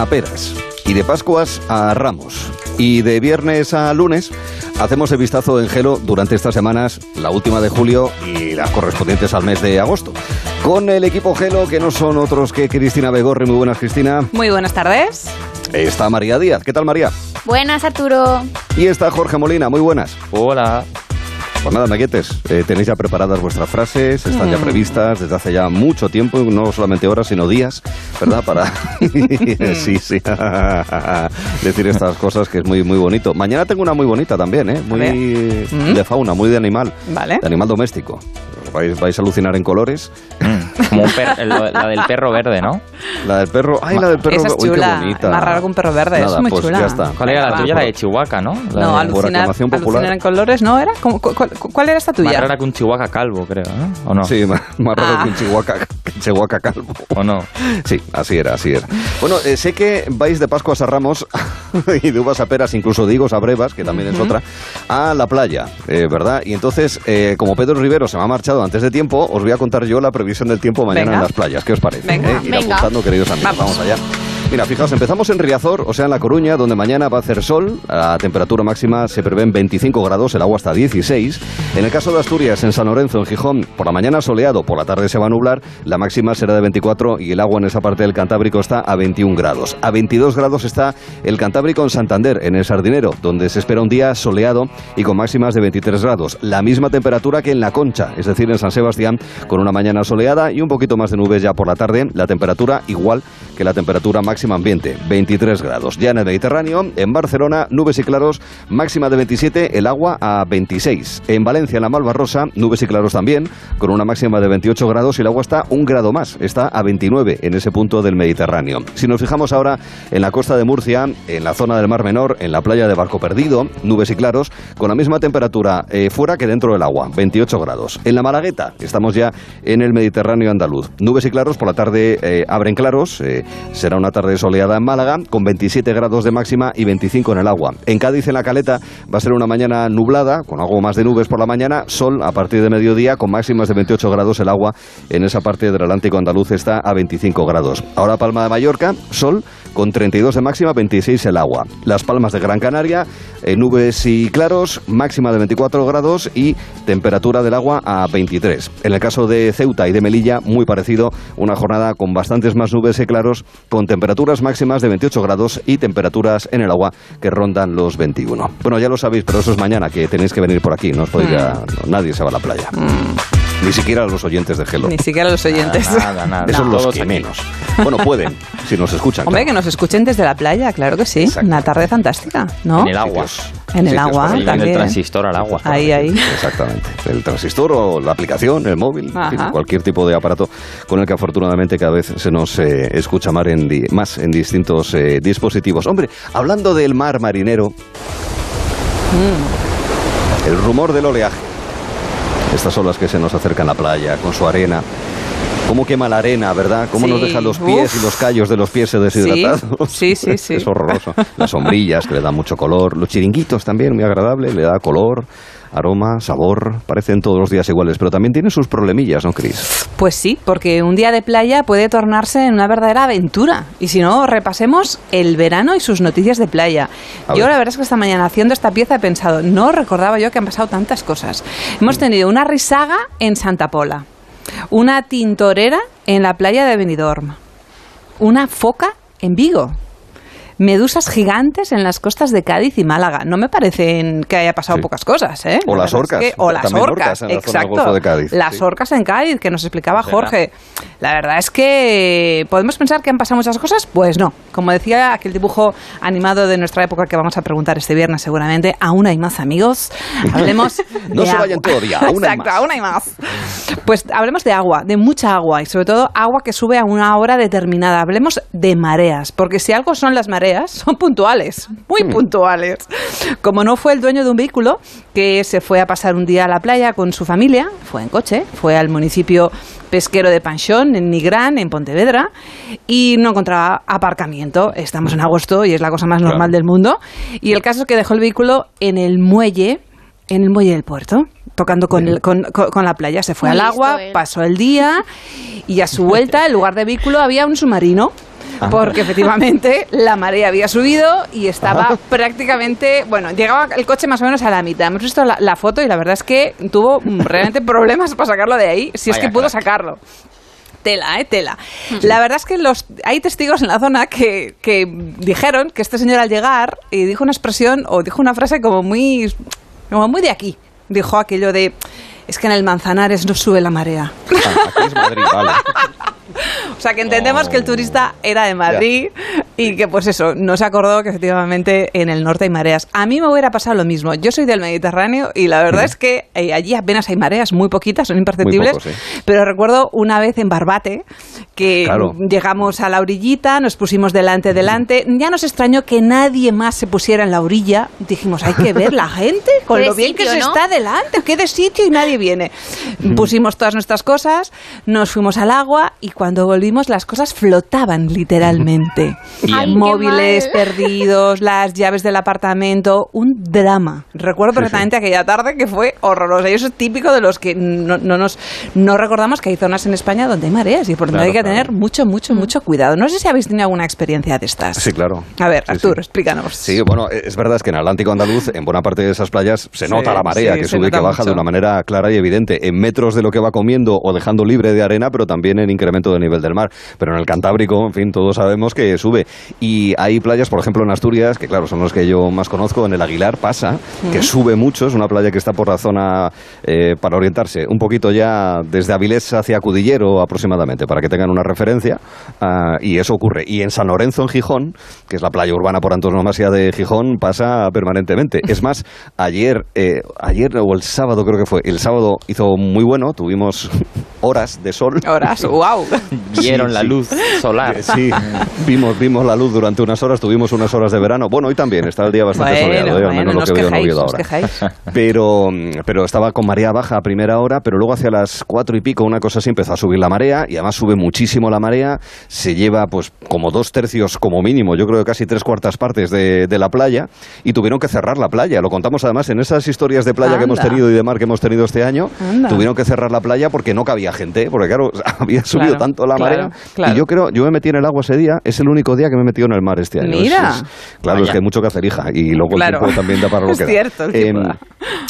a peras y de Pascuas a Ramos y de viernes a lunes hacemos el vistazo en Gelo durante estas semanas, la última de julio y las correspondientes al mes de agosto. Con el equipo Gelo, que no son otros que Cristina Begorri. Muy buenas, Cristina. Muy buenas tardes. Está María Díaz. ¿Qué tal, María? Buenas, Arturo. Y está Jorge Molina. Muy buenas. Hola. Pues nada, maquetes, eh, tenéis ya preparadas vuestras frases, están ya previstas desde hace ya mucho tiempo, no solamente horas, sino días, ¿verdad? Para sí, sí, decir estas cosas que es muy muy bonito. Mañana tengo una muy bonita también, ¿eh? Muy de fauna, muy de animal, Vale. de animal doméstico. Vais, vais a alucinar en colores. Mm, como un per- la del perro verde, ¿no? La del perro, ay, la del perro, Esa es uy, qué bonita. Más raro que un perro verde, Nada, es muy pues chula. ya está. ¿Cuál era la tuya? La de Chihuahua, ¿no? La No, de- alucinar, alucinar en colores, ¿no era? ¿Cómo- cu- cuál, cuál era esta Más tuya? rara que un Chihuahua calvo, creo, ¿no? ¿O no? Sí, más, más raro Ah. que un chihuahua, que un chihuahua calvo. ¿O no? Sí, así era, así era. Bueno, eh, sé que vais de Pascuas a Ramos y de uvas a peras, incluso de higos a brevas, que también es otra, a la playa, eh, ¿verdad? Y entonces, eh, como Pedro Rivero se me ha marchado antes de tiempo, os voy a contar yo la previsión del tiempo mañana Venga. en las playas. ¿Qué os parece? Venga. Eh, ir Venga. apuntando, queridos amigos. Vamos. Vamos allá. Mira, fijaos, empezamos en Riazor, o sea, en La Coruña, donde mañana va a hacer sol. La temperatura máxima se prevé en 25 grados, el agua hasta 16. En el caso de Asturias, en San Lorenzo, en Gijón, por la mañana soleado, por la tarde se va a nublar. La máxima será de 24 y el agua en esa parte del Cantábrico está a 21 grados. A 22 grados está el Cantábrico en Santander, en el Sardinero, donde se espera un día soleado y con máximas de 23 grados. La misma temperatura que en La Concha, es decir, en San Sebastián, con una mañana soleada y un poquito más de nubes ya por la tarde. La temperatura igual que la temperatura máxima ambiente, 23 grados. Ya en el Mediterráneo, en Barcelona, nubes y claros, máxima de 27, el agua a 26. En Valencia, en la Malvarrosa, nubes y claros también, con una máxima de 28 grados y el agua está un grado más, está a 29 en ese punto del Mediterráneo. Si nos fijamos ahora en la costa de Murcia, en la zona del Mar Menor, en la playa de Barco Perdido, nubes y claros, con la misma temperatura eh, fuera que dentro del agua, 28 grados. En la Malagueta, estamos ya en el Mediterráneo andaluz. Nubes y claros, por la tarde eh, abren claros, eh, será una tarde soleada en Málaga, con 27 grados de máxima y 25 en el agua. En Cádiz, en la Caleta, va a ser una mañana nublada, con algo más de nubes por la mañana, sol a partir de mediodía, con máximas de 28 grados el agua en esa parte del Atlántico andaluz está a 25 grados. Ahora Palma de Mallorca, sol con 32 de máxima, 26 el agua. Las Palmas de Gran Canaria, eh, nubes y claros, máxima de 24 grados y temperatura del agua a 23. En el caso de Ceuta y de Melilla, muy parecido, una jornada con bastantes más nubes y claros, con temperaturas máximas de 28 grados y temperaturas en el agua que rondan los 21. Bueno, ya lo sabéis, pero eso es mañana, que tenéis que venir por aquí, no os podéis ya- no, nadie se va a la playa. Ni siquiera los oyentes de Gelo. Ni siquiera los oyentes. Nada, nada. Esos son los Todos que aquí. menos. Bueno, pueden, si nos escuchan. Hombre, claro. que nos escuchen desde la playa, claro que sí. Exacto. Una tarde fantástica, ¿no? En el agua. En el agua, ir. viene el también. transistor al agua. Ahí, ahí. Exactamente. El transistor o la aplicación, el móvil, en Ajá. cualquier tipo de aparato con el que afortunadamente cada vez se nos eh, escucha más en, di- más en distintos eh, dispositivos. Hombre, hablando del mar marinero, Mm. el rumor del oleaje, estas olas que se nos acercan a la playa con su arena. ¿Cómo quema la arena, verdad? ¿Cómo nos Sí. dejan los pies Uf. y los callos de los pies deshidratados? Sí, sí, sí. Es horroroso. Las sombrillas que le dan mucho color. Los chiringuitos también, muy agradable. Le da color, aroma, sabor. Parecen todos los días iguales, pero también tienen sus problemillas, ¿no, Cris? Pues sí, porque un día de playa puede tornarse en una verdadera aventura. Y si no, repasemos el verano y sus noticias de playa. A yo ver. la verdad es que esta mañana haciendo esta pieza he pensado, no recordaba yo que han pasado tantas cosas. Hemos Mm. tenido una risaga en Santa Pola, una tintorera en la playa de Benidorm, una foca en Vigo. Medusas gigantes en las costas de Cádiz y Málaga. No me parecen que haya pasado Sí. pocas cosas, ¿eh? O La las es orcas. que- o las orcas, orcas en la zona del exacto. Golfo de Cádiz. Las Sí. orcas en Cádiz, que nos explicaba. Jorge. La verdad es que podemos pensar que han pasado muchas cosas, pues no. Como decía aquel dibujo animado de nuestra época que vamos a preguntar este viernes seguramente, aún hay más amigos. Hablemos No de se agua. vayan todavía, aún hay Exacto, más. aún hay más. Pues hablemos de agua, de mucha agua y sobre todo agua que sube a una hora determinada. Hablemos de mareas, porque si algo son las mareas, son puntuales, muy Hmm. puntuales. Como no fue el dueño de un vehículo que se fue a pasar un día a la playa con su familia, fue en coche, fue al municipio pesquero de Panchón, en Nigrán, en Pontevedra, y no encontraba aparcamiento. Estamos en agosto y es la cosa más normal Claro. del mundo. Y el caso es que dejó el vehículo en el muelle, en el muelle del puerto, tocando con, el- con, con- con la playa. Se fue Muy al listo agua, él. pasó el día y a su vuelta, en lugar de vehículo, había un submarino. porque efectivamente la marea había subido y estaba prácticamente, bueno, llegaba el coche más o menos a la mitad. Hemos visto la, la foto y la verdad es que tuvo realmente problemas para sacarlo de ahí, si es que pudo crack. sacarlo. Tela, eh, tela. La verdad es que los, hay testigos en la zona que, que dijeron que este señor al llegar y dijo una expresión o dijo una frase como muy, como muy de aquí. Dijo aquello de, es que en el Manzanares no sube la marea. Ah, aquí es Madrid, vale. O sea que entendemos que el turista era de Madrid y que pues eso, no se acordó que efectivamente en el norte hay mareas. A mí me hubiera pasado lo mismo. Yo soy del Mediterráneo y la verdad es que eh, allí apenas hay mareas, muy poquitas, son imperceptibles. Muy poco, sí. Pero recuerdo una vez en Barbate que Claro. llegamos a la orillita, nos pusimos delante, delante. Ya nos extrañó que nadie más se pusiera en la orilla. Dijimos, hay que ver la gente con lo bien que se ¿no? está adelante, qué de sitio y nadie viene. Pusimos todas nuestras cosas, nos fuimos al agua y cuando volvimos las cosas flotaban literalmente. Bien. Móviles mal. perdidos, las llaves del apartamento, un drama. Recuerdo perfectamente aquella tarde que fue horrorosa y eso es típico de los que no, no nos no recordamos que hay zonas en España donde hay mareas y por lo tanto Claro, hay que claro. tener mucho, mucho, mucho cuidado. No sé si habéis tenido alguna experiencia de estas. Sí, claro. A ver, Sí, Arturo, sí. explícanos. Sí, bueno, es verdad es que en Atlántico andaluz, en buena parte de esas playas, se Sí, nota la marea, sí, que sube y que baja de mucho. una manera clara y evidente, en metros de lo que va comiendo o dejando libre de arena, pero también en incremento del nivel del mar. Pero en el Cantábrico, en fin, todos sabemos que sube. Y hay playas, por ejemplo, en Asturias, que claro, son los que yo más conozco, en el Aguilar pasa, que sube mucho, es una playa que está por la zona, eh, para orientarse, un poquito ya desde Avilés hacia Cudillero aproximadamente, para que tengan una referencia, ah, y eso ocurre. Y en San Lorenzo, en Gijón, que es la playa urbana por antonomasia de Gijón, pasa permanentemente. Es más, ayer, eh, ayer o el sábado creo que fue, el sábado hizo muy bueno, tuvimos horas de sol. Horas, wow. Vieron Sí, la sí. luz solar. Sí, vimos, vimos la luz durante unas horas, tuvimos unas horas de verano. Bueno, hoy también está el día bastante soleado, ¿eh? al bueno, menos no lo que veo quejáis, no quejáis. Pero, pero estaba con marea baja a primera hora, pero luego hacia las cuatro y pico, una cosa así, empezó a subir la marea y además sube muchísimo la marea. Se lleva pues como dos tercios como mínimo, yo creo que casi tres cuartas partes de, de la playa y tuvieron que cerrar la playa. Lo contamos además en esas historias de playa que hemos tenido y de mar que hemos tenido este año. Anda. Tuvieron que cerrar la playa porque no cabía gente, porque claro, había subido Claro, tanto la claro, marea. claro. Y yo creo, yo me metí en el agua ese día, es el único día que me he metido en el mar este año. Es- Mira. es- claro, es que hay mucho que hacer, hija, y luego Claro. el tiempo también da para lo Es que da. cierto, Em,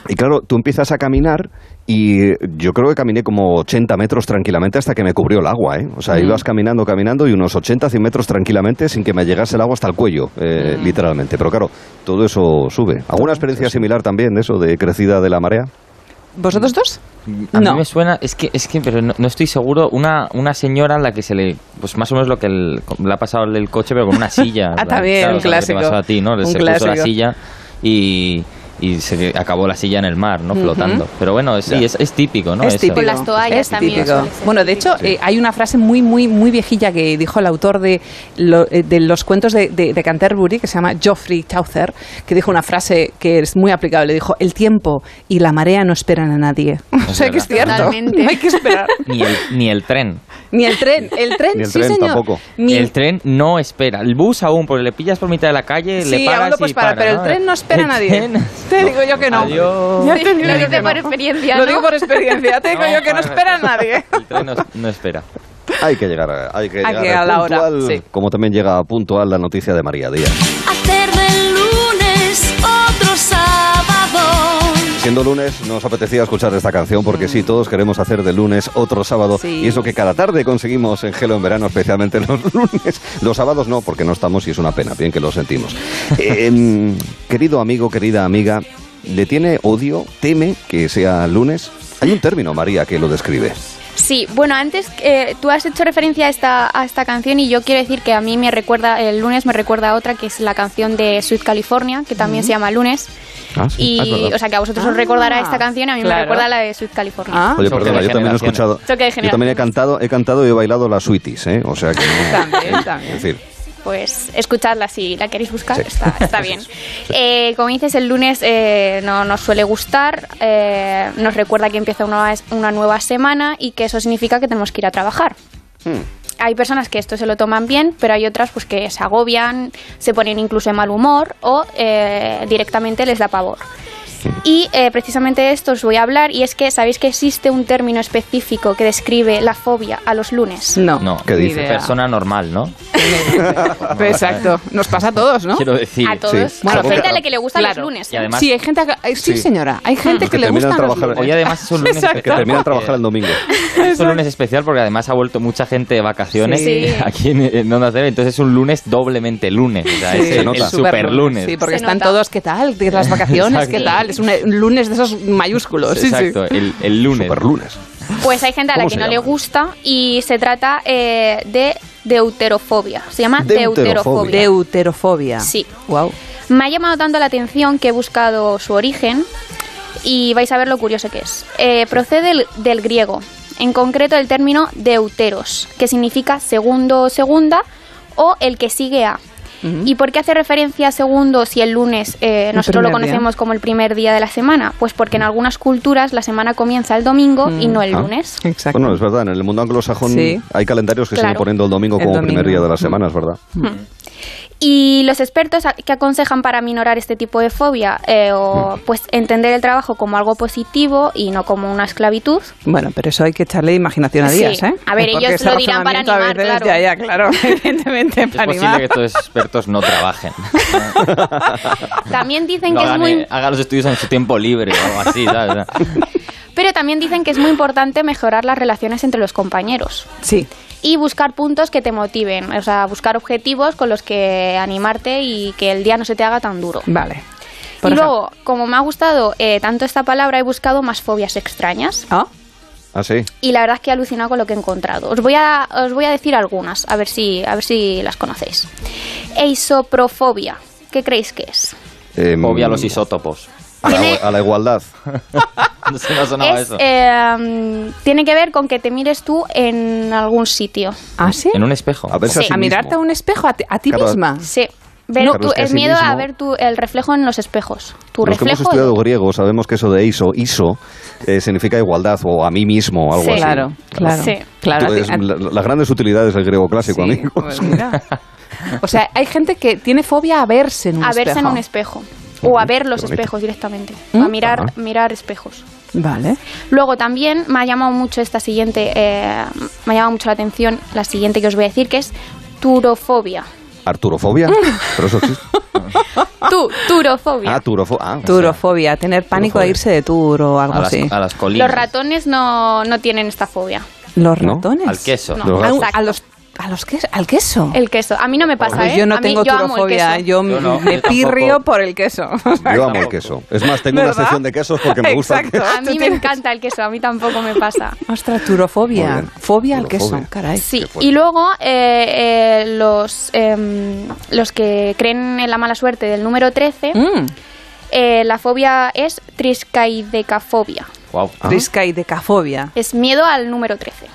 y claro, tú empiezas a caminar y yo creo que caminé como 80 metros tranquilamente hasta que me cubrió el agua, ¿eh? O sea, Mm. ibas caminando, caminando y unos 80, 100 metros tranquilamente sin que me llegase el agua hasta el cuello, eh, Mm. literalmente. Pero claro, todo eso sube. ¿Alguna experiencia similar también de eso, de crecida de la marea? ¿Vosotros dos? A No. mí me suena, es que, es que, pero no, no estoy seguro, una, una señora a la que se le, pues más o menos lo que el- le ha pasado el coche, pero con una silla. Ah, también, Claro, un o sea, lo que te clásico. pasó a ti, ¿no? Un se puso la clásico. silla y, y se acabó la silla en el mar, ¿no? Flotando. Pero bueno, es, sí, es, es típico, ¿no? Es Eso. típico. Con las toallas Es también típico. Bueno, de hecho, Sí. eh, hay una frase muy, muy, muy viejilla que dijo el autor de, lo- eh, de los cuentos de, de- de Canterbury, que se llama Geoffrey Chaucer, que dijo una frase que es muy aplicable. Dijo, el tiempo y la marea no esperan a nadie. o sea que es cierto. Totalmente. No hay que esperar. Ni el, ni el tren. Ni el tren. El tren, Ni el sí, tren señor. tampoco. Ni- El tren no espera. El bus aún, porque le pillas por mitad de la calle, Sí, le aún lo puedes y parar, para, pero el tren no espera a nadie. tren- Te digo yo que no. Adiós. Ya te digo Lo yo dice que por no. experiencia, Lo ¿no? digo por experiencia. Te digo yo que no espera a nadie. El tren no, no espera. Hay que llegar a, hay que Hay llegar que a la hora, puntual, sí. como también llega puntual la noticia de María Díaz. Siendo lunes, nos apetecía escuchar esta canción porque sí, todos queremos hacer de lunes otro sábado. Sí. Y eso que cada tarde conseguimos en Gelo en verano, especialmente los lunes. Los sábados no, porque no estamos y es una pena, bien que lo sentimos. Eh, em, querido amigo, querida amiga, ¿le tiene odio? ¿Teme que sea lunes? Hay un término, María, que lo describe. Sí, bueno, antes eh, tú has hecho referencia a esta, a esta canción y yo quiero decir que a mí me recuerda, el lunes me recuerda a otra que es la canción de Sweet California, que también se llama Lunes. Ah, sí, ah, Y, verdad. o sea, que a vosotros Ah, os recordará esta canción, a mí claro. me recuerda a la de Sweet California. Ah, Oye, perdona, yo también he escuchado. Yo también he cantado, he cantado y he bailado las sweeties, ¿eh? O sea que no. También, eh, también. Es decir, Pues escuchadla si la queréis buscar, Sí. está, está bien. Eh, como dices, el lunes eh, no nos suele gustar, eh, nos recuerda que empieza una, una nueva semana y que eso significa que tenemos que ir a trabajar. hmm, Hay personas que esto se lo toman bien, pero hay otras pues que se agobian, se ponen incluso en mal humor o eh, directamente les da pavor. Y eh, precisamente de esto os voy a hablar y es que sabéis que existe un término específico que describe la fobia a los lunes. No, No, ¿Qué dice? idea. persona normal, ¿no? Exacto, nos pasa a todos, ¿no? Quiero decir. A todos. Sí. Bueno, Algo gente que- a la que le gustan Claro. los lunes. Y ¿eh? además- Sí, hay gente, que- eh, sí, señora, hay gente que, Que le gustan los lunes. Hoy además es un lunes Exacto. Que terminan trabajar el domingo. Es un lunes especial porque además ha vuelto mucha gente de vacaciones Sí. aquí en, en Onda Cero, entonces es un lunes doblemente lunes. O sea, Sí, es se el, nota. el super lunes. Sí, porque Se están nota. todos, ¿qué tal? De las vacaciones, ¿qué tal? Es un un lunes de esos mayúsculos. Sí, sí. Exacto, el, el lunes. Super lunes. Pues hay gente a la ¿Cómo que no le gusta y se trata eh, de deuterofobia. Se llama Deuterofobia. deuterofobia. Deuterofobia. Sí. Wow. Me ha llamado tanto la atención que he buscado su origen y vais a ver lo curioso que es. Eh, procede del, del griego, en concreto el término deuteros, que significa segundo o segunda o el que sigue a. ¿Y por qué hace referencia a segundo si el lunes eh, nosotros lo día. conocemos como el primer día de la semana? Pues porque en algunas culturas la semana comienza el domingo y no el Ah. lunes. Exacto. Bueno, es verdad, en el mundo anglosajón Sí. hay calendarios que Claro. siguen poniendo el domingo El como domingo. primer día de la semana, es verdad. Y los expertos que aconsejan para minorar este tipo de fobia, eh, o pues entender el trabajo como algo positivo y no como una esclavitud. Bueno, pero eso hay que echarle imaginación a Sí. días, ¿eh? A ver, Porque ellos lo dirán para animar, veces- claro. Ya, ya, claro, evidentemente, Es para posible animar. que estos expertos no trabajen. También dicen No que es muy, hagan los estudios en su tiempo libre o algo así, ¿sabes? Pero también dicen que es muy importante mejorar las relaciones entre los compañeros Sí. y buscar puntos que te motiven, o sea, buscar objetivos con los que animarte y que el día no se te haga tan duro. Vale. Y luego, como me ha gustado eh, tanto esta palabra, he buscado más fobias extrañas. Ah, Ah, sí. y la verdad es que he alucinado con lo que he encontrado. Os voy a, os voy a decir algunas, a ver si, a ver si las conocéis. Eisoprofobia. ¿Qué creéis que es? Em, Obvia los isótopos. A, la, a la igualdad. No sé, no sonaba Es, eso. eh, tiene que ver con que te mires tú en algún sitio. ¿Ah, sí? En un espejo. A verse Sí. a sí a mirarte a un espejo, a ti, a ti Claro, misma. Sí. Ver No, tú- pero es miedo a mismo- ver tu, el reflejo en los espejos. Tu Los que hemos reflejo. estudiado griego sabemos que eso de iso, iso, eh, significa igualdad o a mí mismo o algo Sí. así. Claro, claro. Sí. claro a ti- a- la- las grandes utilidades del griego clásico, Sí, amigos. pues mira. O sea, hay gente que tiene fobia a verse en un a espejo. verse en un espejo. O a ver los espejos directamente. ¿Mm? A mirar, Ajá. mirar espejos. Vale. Luego también me ha llamado mucho esta siguiente, eh, me ha llamado mucho la atención la siguiente que os voy a decir, que es turofobia. ¿Arturofobia? Pero eso existe. Tu, turofobia. Ah, turofobia. Ah, Turofobia, tener pánico a Turofobia. irse de tour o algo a, las, así. a las colinas. Los ratones no, no tienen esta fobia. Los ¿No? ratones. Al queso. No. Los A, gatos. a los a los ques- al queso. El queso. A mí no me pasa, Pues ¿eh? yo no A mí- tengo yo el turofobia, yo, Yo no, me yo pirrio por el queso. Yo amo el queso. Es más, tengo una sección de quesos porque me gusta el Exacto. queso. A mí me encanta el queso, a mí tampoco me pasa. Ostras, turofobia. Fobia al queso, caray. Sí, y luego eh, eh, los, em, los que creen en la mala suerte del número 13, Mm, eh, la fobia es triscaidecafobia. Guau. Ah. Triscaidecafobia. Es miedo al número 13.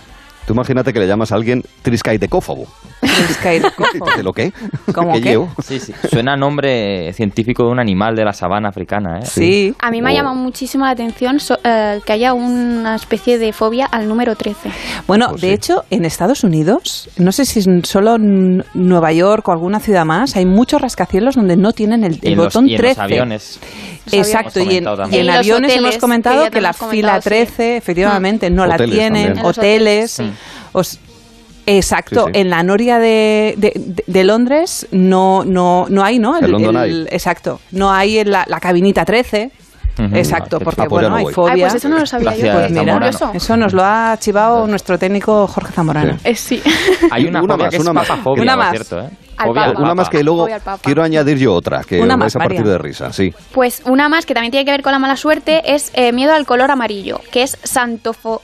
Tú imagínate que le llamas a alguien triscaidecófobo. ¿De lo qué? ¿Cómo ¿Qué qué? llevo? Sí, sí. Suena a nombre científico de un animal de la sabana africana, ¿eh? Sí. A mí me ha Oh. llamado muchísimo la atención so- eh, que haya una especie de fobia al número 13. Bueno, Pues de sí. hecho, en Estados Unidos, no sé si es solo en Nueva York o alguna ciudad más, hay muchos rascacielos donde no tienen el, Y el los- botón y en 13. los aviones. Exacto, y en, y en aviones hoteles, hemos comentado que que, la comentado, fila sí. 13, efectivamente, no la Hoteles tienen, hoteles. hoteles, os- exacto, Sí, sí. en la noria de, de- de- de Londres no, no, no hay, ¿no? London. Exacto, no hay en la, la cabinita 13. Ujú. Exacto, porque Ah, pues bueno, no hay fobia. Ay, pues eso no lo sabía Gracias, yo. Pues mira, eso nos lo ha chivado nuestro técnico Jorge Zamorano. Sí. Eh, sí. Hay una, más, que es una más. papafobia, Una por más. cierto, ¿eh? Fobia. Una más que luego quiero añadir yo otra, que Una vais más, a partir María. de risa, sí. Pues una más que también tiene que ver con la mala suerte es eh, miedo al color amarillo, que es santofo-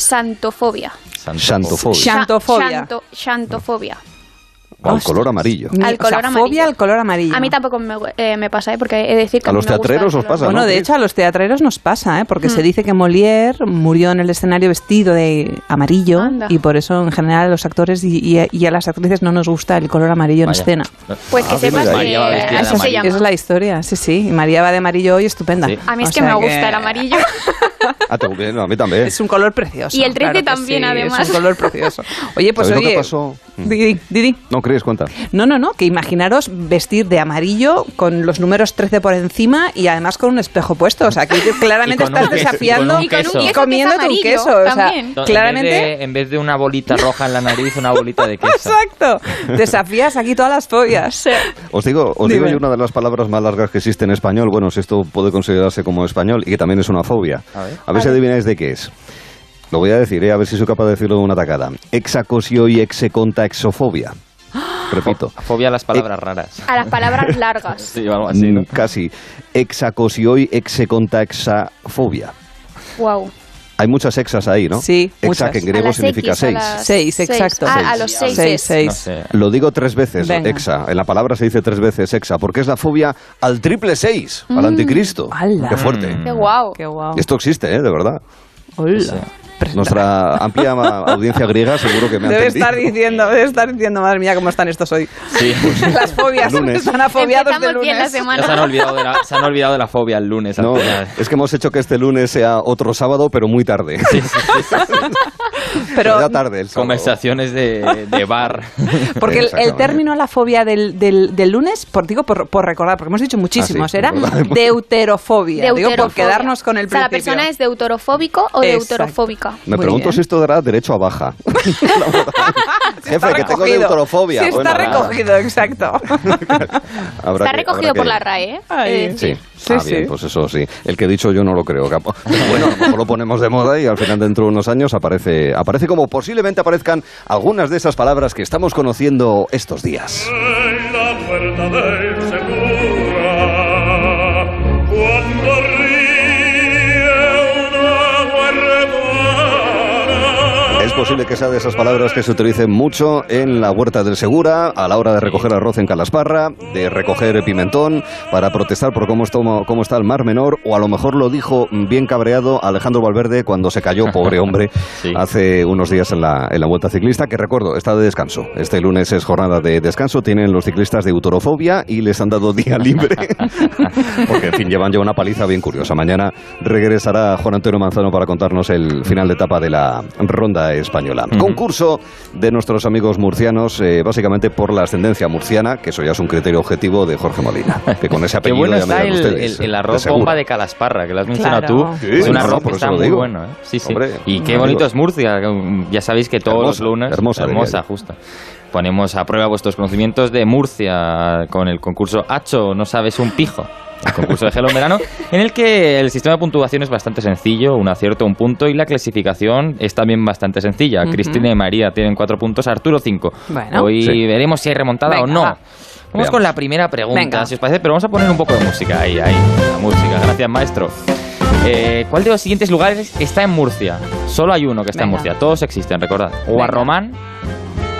santofobia. Santo- Xantofobia. Xa- Xantofobia. Xanto- xantofobia. Al color amarillo. Al o sea, color amarillo. fobia al color amarillo. A mí tampoco me, eh, me pasa, ¿eh? porque he de decir que A los teatreros os pasa, Bueno, ¿no, de hecho a los teatreros nos pasa, ¿eh? porque Hmm. se dice que Molière murió en el escenario vestido de amarillo Anda. y por eso en general a los actores y, y- y a las actrices no nos gusta el color amarillo en escena. Pues que Ah, sepas que María va vestida de así se. Esa es la historia, sí, sí. Y María va de amarillo hoy estupenda. Sí. A mí es O que me gusta el amarillo. Ah, te- no, a mí también. Es un color precioso. Y el 13 claro que también, sí, además. Es un color precioso. Oye, pues ¿Sabéis lo oye. que pasó? Didi, Didi. No, ríes? Cuenta. No, no, no, que imaginaros vestir de amarillo con los números 13 por encima y además con un espejo puesto. O sea, aquí claramente estás queso- desafiando y con un queso. y que comiéndote un queso. O sea, claramente... En vez, de, en vez de una bolita roja en la nariz, una bolita de queso. Exacto. Desafías aquí todas las fobias. Os digo, os digo yo una de las palabras más largas que existe en español. Bueno, si esto puede considerarse como español y que también es una fobia. A ver. Si adivináis de qué es. Lo voy a decir, ¿eh? a ver si soy capaz de decirlo de una tacada. Hexacosio y execontaxofobia. Repito. Fobia a las palabras raras. A las palabras largas. Sí, algo así, ¿no? Mm, Casi. Hexacosioi execontaxafobia. Wow. Hay muchas hexas ahí, ¿no? Sí, que en griego significa X, seis. las Seis, exacto. Ah, a los seis. Seis, seis. No sé. Lo digo tres veces, Venga. hexa. En la palabra se dice tres veces hexa, porque es la fobia al triple seis, Mm. al anticristo. ¡Hala! Qué fuerte. Mm. Qué guau. Qué guau. Esto existe, ¿eh? De verdad. Hola. Nuestra amplia audiencia griega seguro que me ha Debe entendido. estar diciendo, debe estar diciendo, madre mía, cómo están estos hoy. Sí. Las fobias lunes. están afobiados de Empezamos bien la lunes. Semana. se han olvidado de la, se han olvidado de la fobia el lunes. No, es que hemos hecho que este lunes sea otro sábado, pero muy tarde. Pero ya tarde el sábado. Conversaciones de, de bar. porque el, término la fobia del, del, del lunes, por digo por, por recordar, porque hemos dicho muchísimos, Ah, sí, era deuterofobia. Digo por Deuterofobia. quedarnos con el O sea, la persona es deuterofóbico o Exacto. Me Muy pregunto bien. si esto dará derecho a baja. Jefe, que tengo. Sí, está Bueno, nada. recogido, exacto. Habrá Está que- recogido habrá por que- la RAE, ¿eh? Ay. Eh, Sí, Sí, ah, sí. bien, pues eso sí. El que he dicho yo no lo creo, capo. Bueno, a lo mejor lo ponemos de moda y al final dentro de unos años aparece, aparece como posiblemente aparezcan algunas de esas palabras que estamos conociendo estos días. en la puerta posible que sea de esas palabras que se utilicen mucho en la huerta del Segura, a la hora de recoger arroz en Calasparra, de recoger pimentón, para protestar por cómo está, cómo está el Mar Menor, o a lo mejor lo dijo bien cabreado Alejandro Valverde cuando se cayó, pobre hombre, Sí. hace unos días en la, en la vuelta ciclista, que recuerdo, está de descanso. Este lunes es jornada de descanso, tienen los ciclistas de autorofobia y les han dado día libre, porque en fin, llevan ya una paliza bien curiosa. Mañana regresará Juan Antonio Manzano para contarnos el final de etapa de la ronda española. Concurso de nuestros amigos murcianos, eh, básicamente por la ascendencia murciana, que eso ya es un criterio objetivo de Jorge Molina, que con ese Qué apellido bueno ya está me dan el, ustedes. el- arroz bomba de Calasparra, que lo has mencionado Claro. tú. Sí, es un no, arroz por que eso está lo muy digo. bueno. ¿eh? Sí, sí. Hombre, y qué amigos. bonito es Murcia. Ya sabéis que todos Hermosa, los lunes... hermosa, diría yo. Ponemos a prueba vuestros conocimientos de Murcia con el concurso Hacho, no sabes un pijo. El concurso de Gelo en verano, en el que el sistema de puntuación es bastante sencillo, un acierto, un punto, y la clasificación es también bastante sencilla. Cristina y María tienen cuatro puntos, Arturo cinco. Bueno. Hoy Sí. veremos si hay remontada Venga, o no. va. Vamos Veamos. con la primera pregunta, Venga. si os parece, pero vamos a poner un poco de música ahí, ahí, la música. Gracias, maestro. Eh, ¿Cuál de los siguientes lugares está en Murcia? Solo hay uno que está en. Murcia, todos existen, recordad. Guarromán,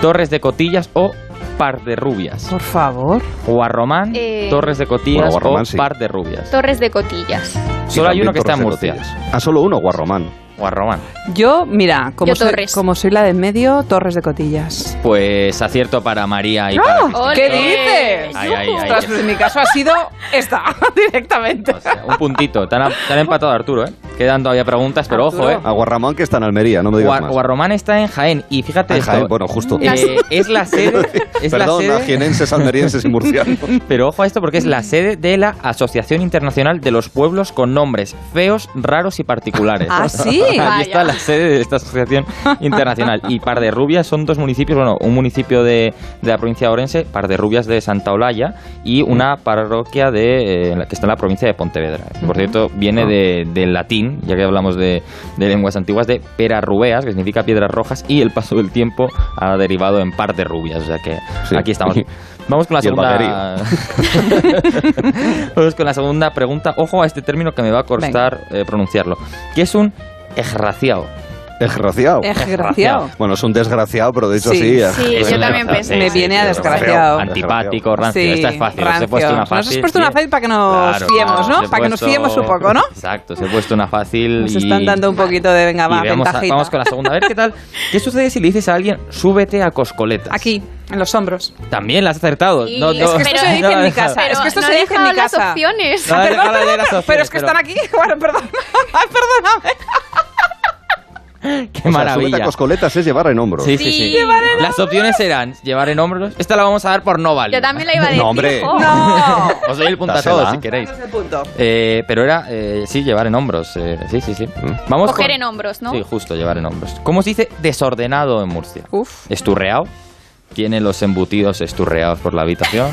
Torres de Cotillas o Par de Rubias. Por favor. Guarromán, Eh, Torres de Cotillas Bueno, Guarromán o sí. Par de Rubias. Torres de cotillas. Solo hay uno que está en Murcia. Cotillas. Ah, solo uno, Guarromán. Guarromán. Yo, mira, como, Yo soy, Torres. como soy la de en medio, Torres de Cotillas. Pues acierto para María y para Cristina. ¡Ole! ¿Qué dices? Ay, ay, ay. Ostras, pues en mi caso ha sido esta, directamente. O sea, un puntito. Te han, te han empatado Arturo, ¿eh? Quedan todavía preguntas, pero Arturo. ojo, ¿eh? A Guarramón que está en Almería, no me digas Guar- más. Guarromán está en Jaén y fíjate Ah, esto, Jaén, bueno, justo. eh, es la sede, es la Perdón, sede- a jienenses, almerienses y murcianos. pero ojo a esto porque es la sede de la Asociación Internacional de los Pueblos con Nombres Feos, Raros y Particulares. Ah, sí. Ahí está la sede de esta asociación internacional. Y Par de Rubias son dos municipios, bueno, un municipio de, de la provincia de Orense, Par de Rubias de Santa Olalla y una parroquia de, eh, que está en la provincia de Pontevedra. Por cierto, viene de- del latín, ya que hablamos de, de lenguas antiguas, de pera rubeas, que significa piedras rojas, y el paso del tiempo ha derivado en Par de Rubias. O sea que Sí. aquí estamos. Vamos con la segunda. Vamos con la segunda pregunta. Ojo a este término que me va a costar eh, pronunciarlo. Que es un egraciado. Desgraciado. Desgraciado. Bueno, es un desgraciado, pero de hecho Sí. sí. Sí, yo también pensé. Me viene a desgraciado. Antipático, rancio. Sí, Esta es fácil. Os he puesto rancio. una Nos fácil. has puesto una fácil para que nos Claro, fiemos, claro, ¿no? os Para que nos fiemos un poco, ¿no? Exacto, os he puesto una fácil. Nos y- están dando un poquito de, venga, va, veamos a- vamos con la segunda. A ver qué tal. ¿Qué sucede si le dices a alguien, súbete a coscoletas? Aquí, en los hombros. También la has acertado. Sí, No, es no- que esto se dice en no, mi no. casa. Pero es que esto no se dice en mi dejado las casa. opciones. Perdón, de las opciones, pero es que pero- están aquí. Bueno, perdón. Ay, perdóname. Qué O sea, maravilla. súbete a coscoletas es llevar en hombros. Sí, sí, sí. Las opciones eran llevar en hombros. Esta la vamos a dar por no válida. Yo también la iba a decir. No, hombre. No. Os doy el punto a todos si queréis. Punto. Eh, pero era, eh, sí, llevar en hombros. eh, sí, sí, sí. Vamos Coger con- en hombros, ¿no? Sí, justo, llevar en hombros. ¿Cómo se dice desordenado en Murcia? Uf. Esturreado. Tiene los embutidos esturreados por la habitación.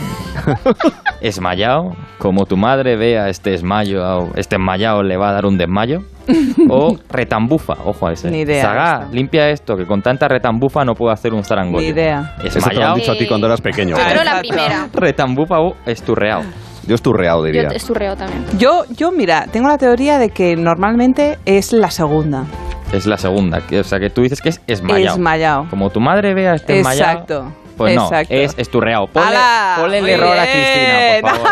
Esmayado. Como tu madre vea este esmayo, este esmayado le va a dar un desmayo. O retambufa, ojo a ese. Ni idea Sagá, esta. limpia esto, que con tanta retambufa no puedo hacer un zarangollo. Ni idea. Eso te lo han Esmayado, dicho a ti cuando eras pequeño. Yo creo la primera. retambufa o esturreado. Yo esturreado, Yo diría. esturreo también. Yo, yo, mira, tengo la teoría de que normalmente es la segunda. Es la segunda. O sea, que tú dices que es esmayado. Esmayado. Como tu madre vea este esmayado. Exacto. Pues no, exacto. es esturreado. Ponle, ¡Hala! ponle el error a. Cristina, por favor.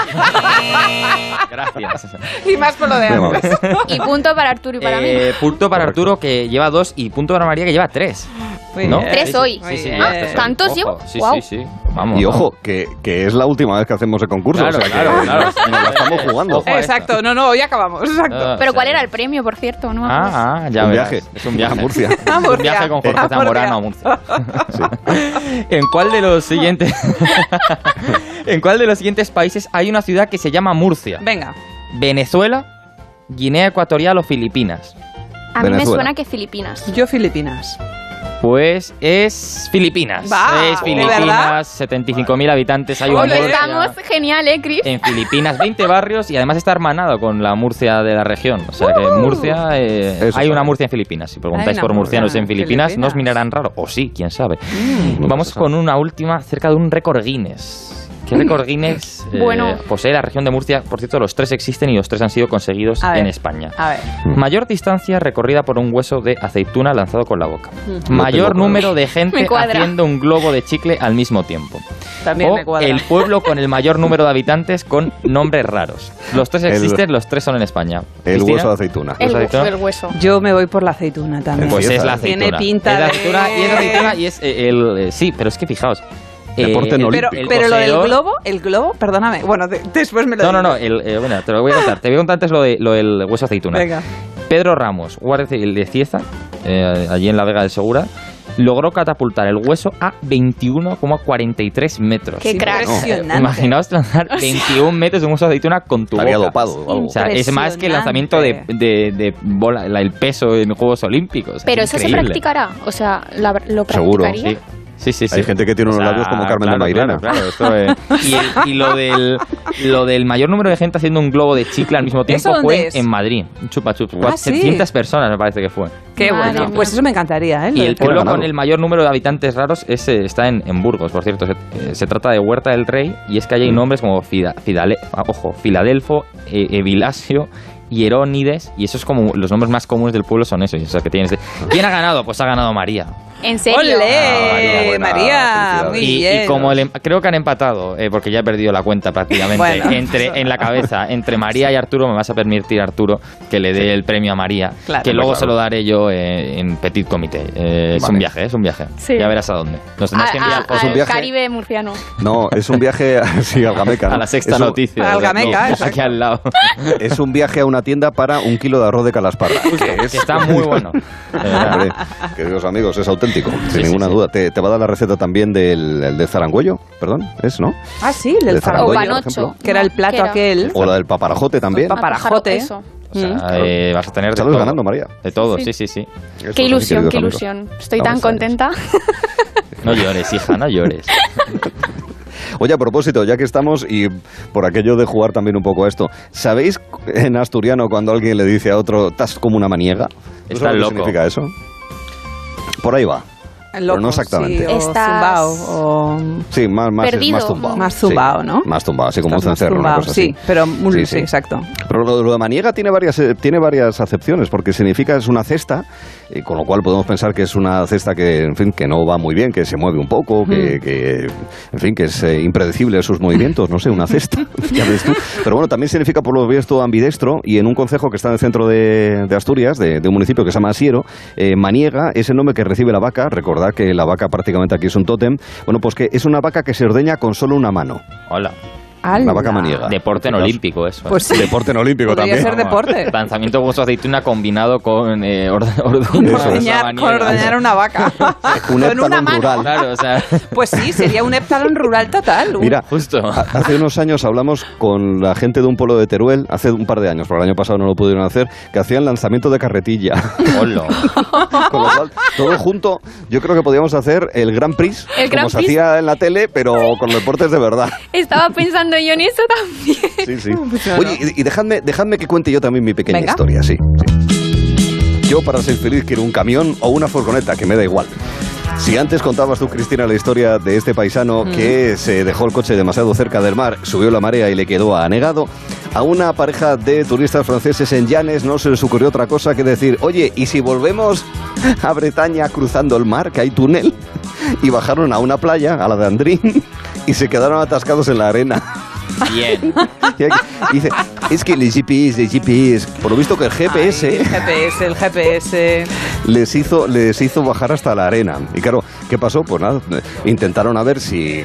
Gracias. Y más por lo de antes. Y punto para Arturo y para mí. Eh, punto para Correcto. Arturo que lleva dos y punto para María que lleva tres. Muy ¿No? bien. Tres hoy. Sí, sí. ¿Tantos llevo? Sí, sí, sí. Vamos. Y vamos. ojo, que, que es la última vez que hacemos el concurso. Claro, o sea, claro, que claro. nos la estamos jugando. Exacto, no, no, hoy acabamos. Exacto. Ah, Pero ¿cuál era el premio, por cierto? No. Ah, ah, ya Un verás. viaje. Es un viaje A Murcia. A Un viaje con Jorge A Murcia. Zamorano a Murcia. ¿En cuál de los siguientes ¿En cuál de los siguientes países hay una ciudad que se llama Murcia? Venga. Venezuela, Guinea Ecuatorial o Filipinas. A mí me Venezuela. suena que Filipinas. Yo Filipinas. Pues es Filipinas. Va, es. Filipinas, 75.000 habitantes. Hay una. Estamos genial, ¿eh, Chris? En Filipinas, 20 barrios y además está hermanado con la Murcia de la región. O sea que Uh. Murcia, eh, hay una. Murcia en Filipinas. Si preguntáis por murcianos Murcia en en Filipinas, no os Filipinas. mirarán raro. O sí, quién sabe. No Vamos con una última cerca de un récord Guinness. ¿Qué récord Guinness eh, Bueno. posee la región de Murcia? Por cierto, los tres existen y los tres han sido conseguidos A ver. en España. A ver. Mayor distancia recorrida por un hueso de aceituna lanzado con la boca. No Mayor número de gente haciendo un globo de chicle al mismo tiempo. También o me cuadra. el pueblo con el mayor número de habitantes con nombres raros. Los tres El- existen, los tres son en España. El Cristina, hueso de aceituna. El, el hueso. Yo me voy por la aceituna también. Pues es la aceituna. Tiene pinta es la de- aceituna y es la aceituna y es eh, el... eh, sí, pero es que fijaos. Deporte el- no pero, olímpico. pero lo del globo, el globo, perdóname. Bueno, de- después me lo No, no, dices. no, el, eh, bueno, te lo voy a contar. Te voy a contar antes lo, de, lo del hueso aceituna. Venga. Pedro Ramos, guardia civil de Cieza, eh, allí en la Vega del Segura, logró catapultar el hueso a 21,43 metros. Qué crack. Impresionante. Imaginaos lanzar 21 metros de un hueso de aceituna con tu Estaría boca. dopado o algo. O sea, es más que el lanzamiento de, de- de bola, la- el peso en Juegos Olímpicos. Pero Es eso se practicará. O sea, la- lo Seguro, practicaría. Sí. Sí, sí, sí. Hay gente que tiene unos labios como Carmen de Mairena. Claro, claro, esto, y, el- y lo, del, lo del mayor número de gente haciendo un globo de chicle al mismo tiempo ¿Eso fue es? en Madrid. Chupa chups. Ah, sí. 700 personas me parece que fue. Qué Madre bueno. mía. Pues eso me encantaría, ¿eh? Y el pueblo con el mayor número de habitantes raros es, eh, está en, en Burgos, por cierto. Se, eh, se trata de Huerta del Rey y es que hay Mm. nombres como Fida- Fidale- ah, ojo, Filadelfo, eh, Evilasio, Hierónides y esos como los nombres más comunes del pueblo son esos. O sea, que tienes de- ¿Quién ha ganado? Pues ha ganado María. ¿En serio? ¡Ole! Ah, María, buena, María, felicidades. muy Y, bien. y como el em- creo que han empatado, eh, porque ya he perdido la cuenta prácticamente, Bueno. entre en la cabeza, entre María y Arturo, me vas a permitir, Arturo, que le dé el premio a María, Claro. que luego Claro. se lo daré yo eh, en petit comité. Eh, Es un viaje, es un viaje. Sí. Ya verás a dónde. Nos A- tendrás que enviar a- un viaje. Caribe murciano. No, es un viaje sí, al Gameca. ¿no? a la sexta es un, noticia. Al Gameca, aquí, al lado. Es un viaje a una tienda para un kilo de arroz de calasparra. que es- Que está muy bueno. Queridos amigos, es auténtico, sin sí, ninguna sí. duda. Te, te va a dar la receta también del, el de zarangüello, perdón, ¿es, no? Ah, sí, el del de O panocho. Que era el No, plato ¿qué era? aquel. O la del paparajote también. Papa- Paparajote. Eso. O sea, eh, vas a tener de todo. ganando, María. De todo, Sí. sí, sí, sí. Eso Qué sí, ilusión, qué amigos. ilusión. Estoy No, tan está contenta. No llores, hija, no llores. Oye, a propósito, ya que estamos y por aquello de jugar también un poco a esto, ¿sabéis en asturiano cuando alguien le dice a otro, estás como una maniega? ¿Tú Estás sabes lo que loco. significa eso? Por ahí va. Loco, no exactamente. sí, o Estás- zumbao, o Sí, más, más, Perdido. más tumbado. Más zumbao, Sí, ¿no? Más tumbado, así como un Estás más cencerro, una zumbao, cosa Sí, así. pero muy, Sí, sí, sí. exacto. Pero lo, lo de maniega tiene varias, eh, tiene varias acepciones, porque significa es una cesta, y con lo cual podemos pensar que es una cesta que, en fin, que no va muy bien, que se mueve un poco, que, que, en fin, que es eh, impredecible sus movimientos, no sé, una cesta, ya ves tú. Pero bueno, también significa por lo visto ambidestro, y en un concejo que está en el centro de, de Asturias, de, de un municipio que se llama Asiero, eh, maniega es el nombre que recibe la vaca, recordad que la vaca prácticamente aquí es un tótem, bueno, pues que es una vaca que se ordeña con solo una mano. Hola. ¡Hala! La vaca maniega. Deporte en olímpico, eso. Pues sí. Deporte en olímpico Podría también. ser deporte. Lanzamiento hueso aceituna combinado con eh, orde- Eso con ordeñar una vaca. Un Con una mano. rural. Claro, o sea, Pues sí, sería un heptalón rural total. Mira, justo. ha- hace unos años hablamos con la gente de un pueblo de Teruel, hace un par de años, pero el año pasado no lo pudieron hacer, que hacían lanzamiento de carretilla. Hola. Con lo cual, todo junto, yo creo que podíamos hacer el Grand Prix, El como Grand se Prix. hacía en la tele, pero con deportes de verdad. Estaba pensando yo en eso también. Sí, sí. Oye, y, y dejadme, dejadme que cuente yo también mi pequeña Venga. historia, sí, sí. Yo para ser feliz quiero un camión o una furgoneta, que me da igual. Si antes contabas tú, Cristina, la historia de este paisano que se dejó el coche demasiado cerca del mar, subió la marea y le quedó anegado, a una pareja de turistas franceses en Llanes no se les ocurrió otra cosa que decir, oye, ¿y si volvemos a Bretaña cruzando el mar, que hay túnel? Y bajaron a una playa, a la de Andrín, y se quedaron atascados en la arena. Bien. Dice, es que el GPS, el GPS, por lo visto que el GPS Ay, el GPS, el GPS. les hizo, les hizo bajar hasta la arena. Y claro, ¿qué pasó? Pues nada, eh, intentaron a ver si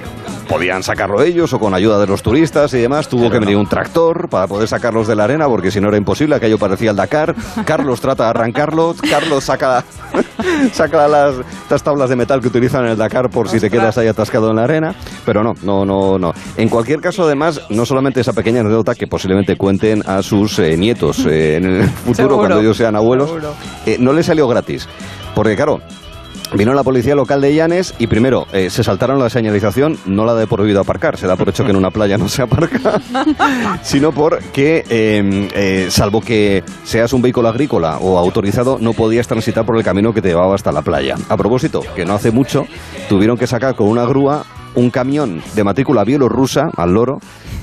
podían sacarlo ellos o con ayuda de los turistas y demás. Tuvo que venir un tractor para poder sacarlos de la arena porque si no era imposible, aquello parecía el Dakar. Carlos trata de arrancarlo, Carlos saca, saca las, estas tablas de metal que utilizan en el Dakar por si te quedas ahí atascado en la arena. Pero no, no, no, no. En cualquier caso, además, no solamente esa pequeña anécdota que posiblemente cuenten a sus eh, nietos eh, en el futuro Seguro, cuando ellos sean abuelos, eh, no le salió gratis. Porque claro, Vino la policía local de Llanes y primero eh, se saltaron la señalización, no la de prohibido aparcar, se da por hecho que en una playa no se aparca, sino porque, eh, eh, salvo que seas un vehículo agrícola o autorizado, no podías transitar por el camino que te llevaba hasta la playa. A propósito, que no hace mucho tuvieron que sacar con una grúa un camión de matrícula bielorrusa al loro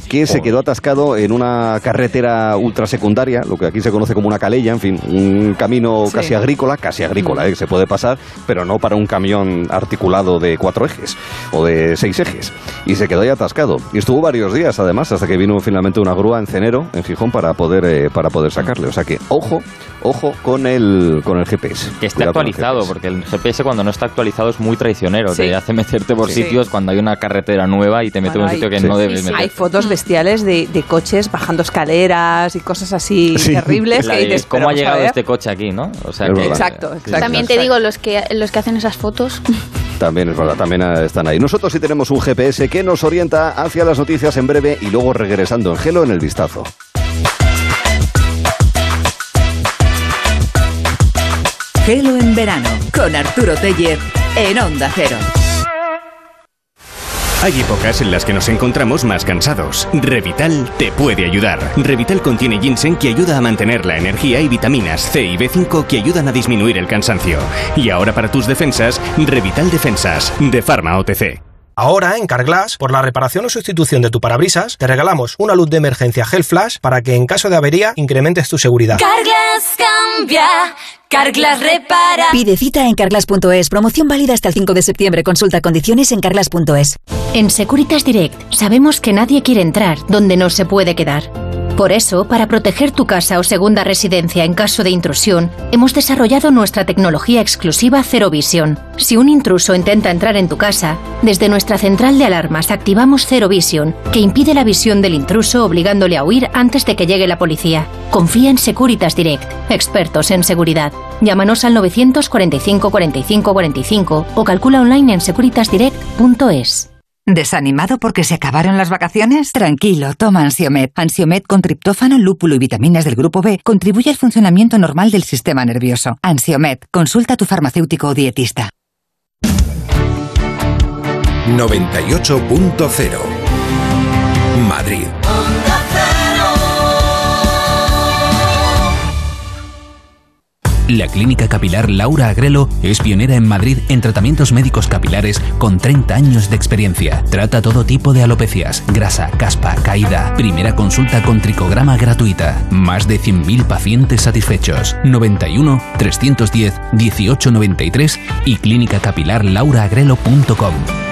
que se quedó atascado en una carretera ultrasecundaria, lo que aquí se conoce como una calella, en fin, un camino Sí. casi agrícola, casi agrícola, eh, que se puede pasar, pero no para un camión articulado de cuatro ejes o de seis ejes. Y se quedó ahí atascado. Y estuvo varios días, además, hasta que vino finalmente una grúa en Cenero, en Gijón, para poder, eh, para poder sacarle. O sea que, ojo, ojo con el, con el GPS. Que esté el actualizado, GPS. porque el GPS cuando no está actualizado es muy traicionero. Sí. Te hace meterte por Sí. sitios cuando hay una carretera nueva y te mete Bueno, en un sitio que Sí. no debes Sí, sí. meter. Hay fotos bestiales de, de coches bajando escaleras y cosas así Sí. terribles La que de dices, ¿Cómo ha llegado este coche aquí, no? O sea Es que- verdad. Exacto, exacto. También te digo, los que, los que hacen esas fotos. También es verdad, también están ahí. Nosotros sí tenemos un GPS que nos orienta hacia las noticias en breve y luego regresando en Gelo en el vistazo. Gelo en verano con Arturo Tellez en Onda Cero. Hay épocas en las que nos encontramos más cansados. Revital te puede ayudar. Revital contiene ginseng que ayuda a mantener la energía y vitaminas C y B5 que ayudan a disminuir el cansancio. Y ahora para tus defensas, Revital Defensas, de Pharma OTC. Ahora, en Carglass, por la reparación o sustitución de tu parabrisas, te regalamos una luz de emergencia Gel Flash para que en caso de avería incrementes tu seguridad. Carglass cambia, Carglass repara. Pide cita en carglass.es. Promoción válida hasta el 5 de septiembre. Consulta condiciones en carglass.es. En Securitas Direct sabemos que nadie quiere entrar donde no se puede quedar. Por eso, para proteger tu casa o segunda residencia en caso de intrusión, hemos desarrollado nuestra tecnología exclusiva Zero Vision. Si un intruso intenta entrar en tu casa, desde nuestra central de alarmas activamos Zero Vision, que impide la visión del intruso obligándole a huir antes de que llegue la policía. Confía en Securitas Direct, expertos en seguridad. Llámanos al 945 45 45 o calcula online en securitasdirect.es. ¿Desanimado porque se acabaron las vacaciones? Tranquilo, toma Ansiomet. Ansiomet con triptófano, lúpulo y vitaminas del grupo B contribuye al funcionamiento normal del sistema nervioso. Ansiomet, consulta a tu farmacéutico o dietista. 98.0 Madrid. La Clínica Capilar Laura Agrelo es pionera en Madrid en tratamientos médicos capilares con 30 años de experiencia. Trata todo tipo de alopecias, grasa, caspa, caída. Primera consulta con tricograma gratuita. Más de 100.000 pacientes satisfechos. 91 310 1893 y clínicacapilarlauraagrelo.com.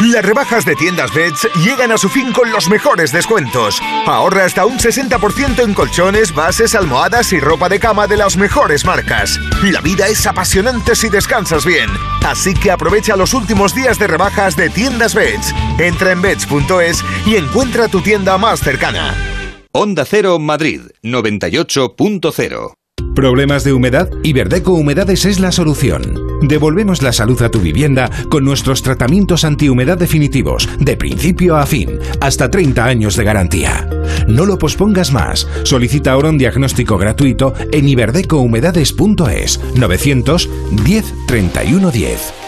Las rebajas de tiendas Beds llegan a su fin con los mejores descuentos. Ahorra hasta un 60% en colchones, bases, almohadas y ropa de cama de las mejores marcas. La vida es apasionante si descansas bien. Así que aprovecha los últimos días de rebajas de tiendas Beds. Entra en beds.es y encuentra tu tienda más cercana. Onda Cero Madrid 98.0 ¿Problemas de humedad? Iberdeco Humedades es la solución. Devolvemos la salud a tu vivienda con nuestros tratamientos antihumedad definitivos, de principio a fin, hasta 30 años de garantía. No lo pospongas más. Solicita ahora un diagnóstico gratuito en iberdecohumedades.es 910 31 10.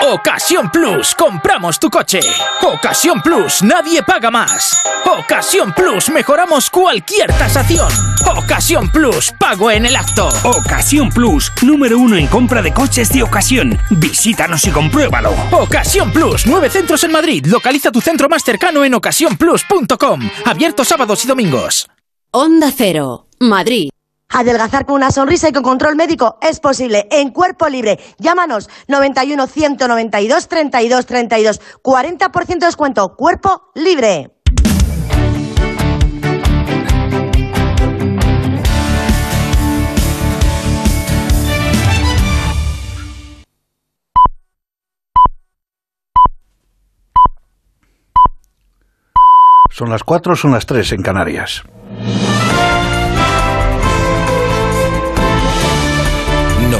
Ocasión Plus, compramos tu coche. Ocasión Plus, nadie paga más. Ocasión Plus, mejoramos cualquier tasación. Ocasión Plus, pago en el acto. Ocasión Plus, número uno en compra de coches de ocasión. Visítanos y compruébalo. Ocasión Plus, nueve centros en Madrid. Localiza tu centro más cercano en ocasiónplus.com. Abierto sábados y domingos. Onda Cero, Madrid. Adelgazar con una sonrisa y con control médico es posible en cuerpo libre. Llámanos 91 192 32 32. 40% de descuento. Cuerpo libre. Son las 4, son las 3 en Canarias.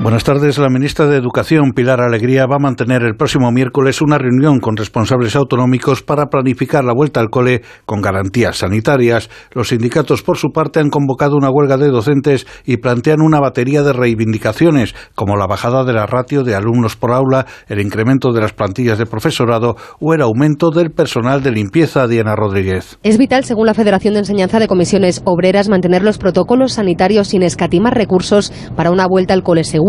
Buenas tardes. La ministra de Educación, Pilar Alegría, va a mantener el próximo miércoles una reunión con responsables autonómicos para planificar la vuelta al cole con garantías sanitarias. Los sindicatos, por su parte, han convocado una huelga de docentes y plantean una batería de reivindicaciones, como la bajada de la ratio de alumnos por aula, el incremento de las plantillas de profesorado o el aumento del personal de limpieza. Diana Rodríguez. Es vital, según la Federación de Enseñanza de Comisiones Obreras, mantener los protocolos sanitarios sin escatimar recursos para una vuelta al cole seguro.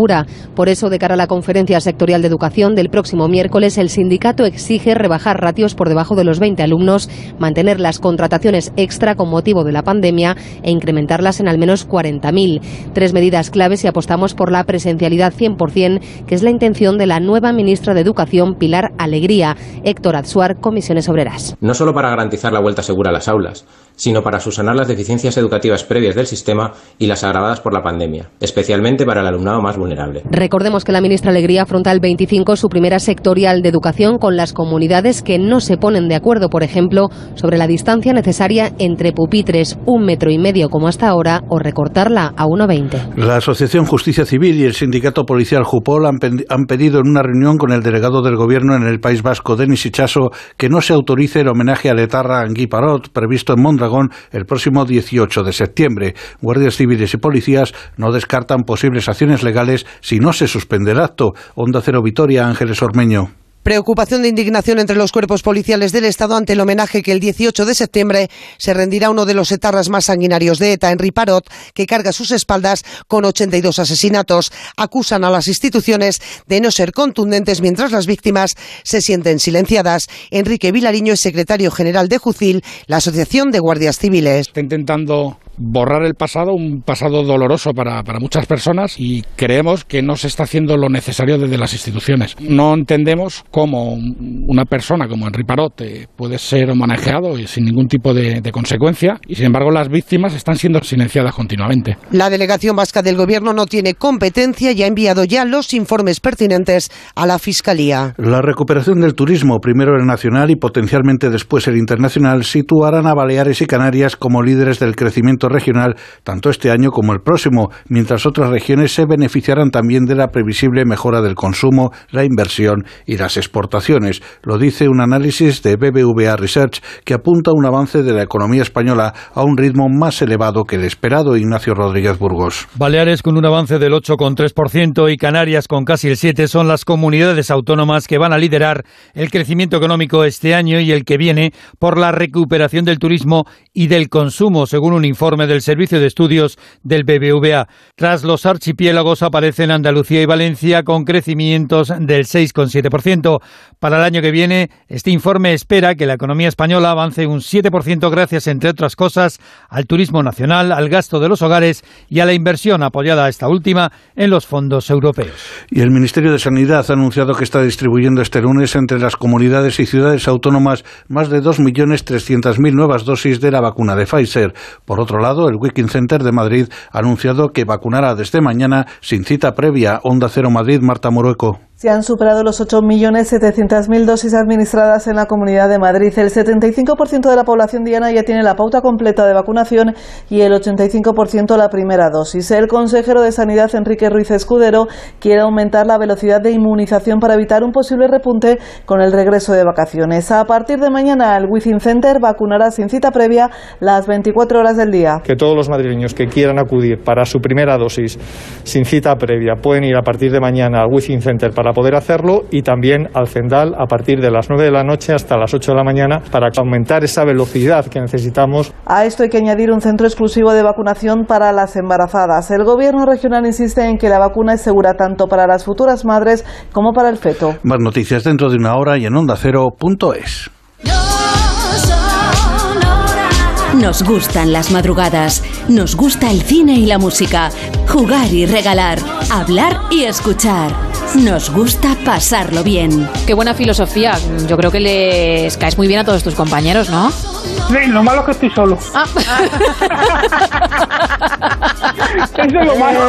Por eso, de cara a la conferencia sectorial de educación del próximo miércoles, el sindicato exige rebajar ratios por debajo de los 20 alumnos, mantener las contrataciones extra con motivo de la pandemia e incrementarlas en al menos 40.000. Tres medidas claves y apostamos por la presencialidad 100%, que es la intención de la nueva ministra de Educación, Pilar Alegría. Héctor Azuar, Comisiones Obreras. No solo para garantizar la vuelta segura a las aulas, sino para subsanar las deficiencias educativas previas del sistema y las agravadas por la pandemia, especialmente para el alumnado más vulnerable. Recordemos que la ministra Alegría afronta el 25 su primera sectorial de educación con las comunidades que no se ponen de acuerdo, por ejemplo, sobre la distancia necesaria entre pupitres, un metro y medio como hasta ahora, o recortarla a 1,20. La Asociación Justicia Civil y el Sindicato Policial Jupol han, han, pedido en una reunión con el delegado del Gobierno en el País Vasco, Denis Ichaso, que no se autorice el homenaje a Letarra Angui Parot, previsto en Mondragón el próximo 18 de septiembre. Guardias civiles y policías no descartan posibles acciones legales si no se suspende el acto. Onda Cero Vitoria, Ángeles Ormeño. Preocupación de indignación entre los cuerpos policiales del Estado ante el homenaje que el 18 de septiembre se rendirá uno de los etarras más sanguinarios de ETA, Henry Parot, que carga sus espaldas con 82 asesinatos. Acusan a las instituciones de no ser contundentes mientras las víctimas se sienten silenciadas. Enrique Vilariño es secretario general de Jucil, la Asociación de Guardias Civiles. Está intentando borrar el pasado, un pasado doloroso para, para, muchas personas y creemos que no se está haciendo lo necesario desde las instituciones. No entendemos cómo una persona como Henry Parot puede ser homenajeado y sin ningún tipo de, de, consecuencia y sin embargo las víctimas están siendo silenciadas continuamente. La delegación vasca del gobierno no tiene competencia y ha enviado ya los informes pertinentes a la Fiscalía. La recuperación del turismo, primero el nacional y potencialmente después el internacional, situarán a Baleares y Canarias como líderes del crecimiento regional tanto este año como el próximo, mientras otras regiones se beneficiarán también de la previsible mejora del consumo, la inversión y las exportaciones. Lo dice un análisis de BBVA Research que apunta a un avance de la economía española a un ritmo más elevado que el esperado. Ignacio Rodríguez Burgos. Baleares con un avance del 8,3% y Canarias con casi el 7% son las comunidades autónomas que van a liderar el crecimiento económico este año y el que viene por la recuperación del turismo y del consumo, según un informe informe del Servicio de Estudios del BBVA. Tras los archipiélagos aparecen Andalucía y Valencia con crecimientos del 6,7%. Para el año que viene, este informe espera que la economía española avance un 7% gracias, entre otras cosas, al turismo nacional, al gasto de los hogares y a la inversión apoyada esta última en los fondos europeos. Y el Ministerio de Sanidad ha anunciado que está distribuyendo este lunes entre las comunidades y ciudades autónomas más de 2.300.000 nuevas dosis de la vacuna de Pfizer. Por otro lado, el Wiking Center de Madrid ha anunciado que vacunará desde mañana sin cita previa. Onda Cero Madrid, Marta Morueco. Se han superado los 8.700.000 dosis administradas en la Comunidad de Madrid. El 75% de la población diana ya tiene la pauta completa de vacunación y el 85% la primera dosis. El consejero de Sanidad, Enrique Ruiz Escudero, quiere aumentar la velocidad de inmunización para evitar un posible repunte con el regreso de vacaciones. A partir de mañana, el Within Center vacunará sin cita previa las 24 horas del día. Que todos los madrileños que quieran acudir para su primera dosis sin cita previa pueden ir a partir de mañana al Within Center para poder hacerlo y también al Cendal a partir de las 9 de la noche hasta las 8 de la mañana para aumentar esa velocidad que necesitamos. A esto hay que añadir un centro exclusivo de vacunación para las embarazadas. El gobierno regional insiste en que la vacuna es segura tanto para las futuras madres como para el feto. Más noticias dentro de una hora y en ondacero.es. Nos gustan las madrugadas, nos gusta el cine y la música, jugar y regalar, hablar y escuchar. Nos gusta pasarlo bien. Qué buena filosofía. Yo creo que les caes muy bien a todos tus compañeros, ¿no? Sí, lo malo es que estoy solo. Ah. Eso es lo malo.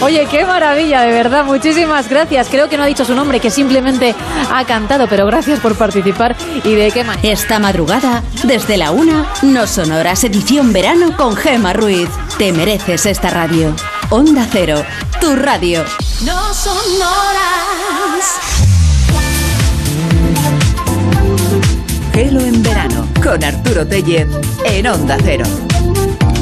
Oye, qué maravilla, de verdad. Muchísimas gracias. Creo que no ha dicho su nombre, que simplemente ha cantado, pero gracias por participar y de qué manera. Esta madrugada, desde la una, no sonoras edición verano con Gema Ruiz. Te mereces esta radio. Onda Cero, tu radio. No sonoras. Gelo en verano con Arturo Tellez en Onda Cero.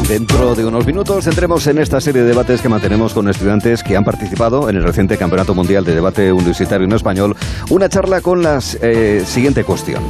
Dentro de unos minutos entremos en esta serie de debates que mantenemos con estudiantes que han participado en el reciente Campeonato Mundial de Debate Universitario en Español. Una charla con la eh, siguiente cuestión.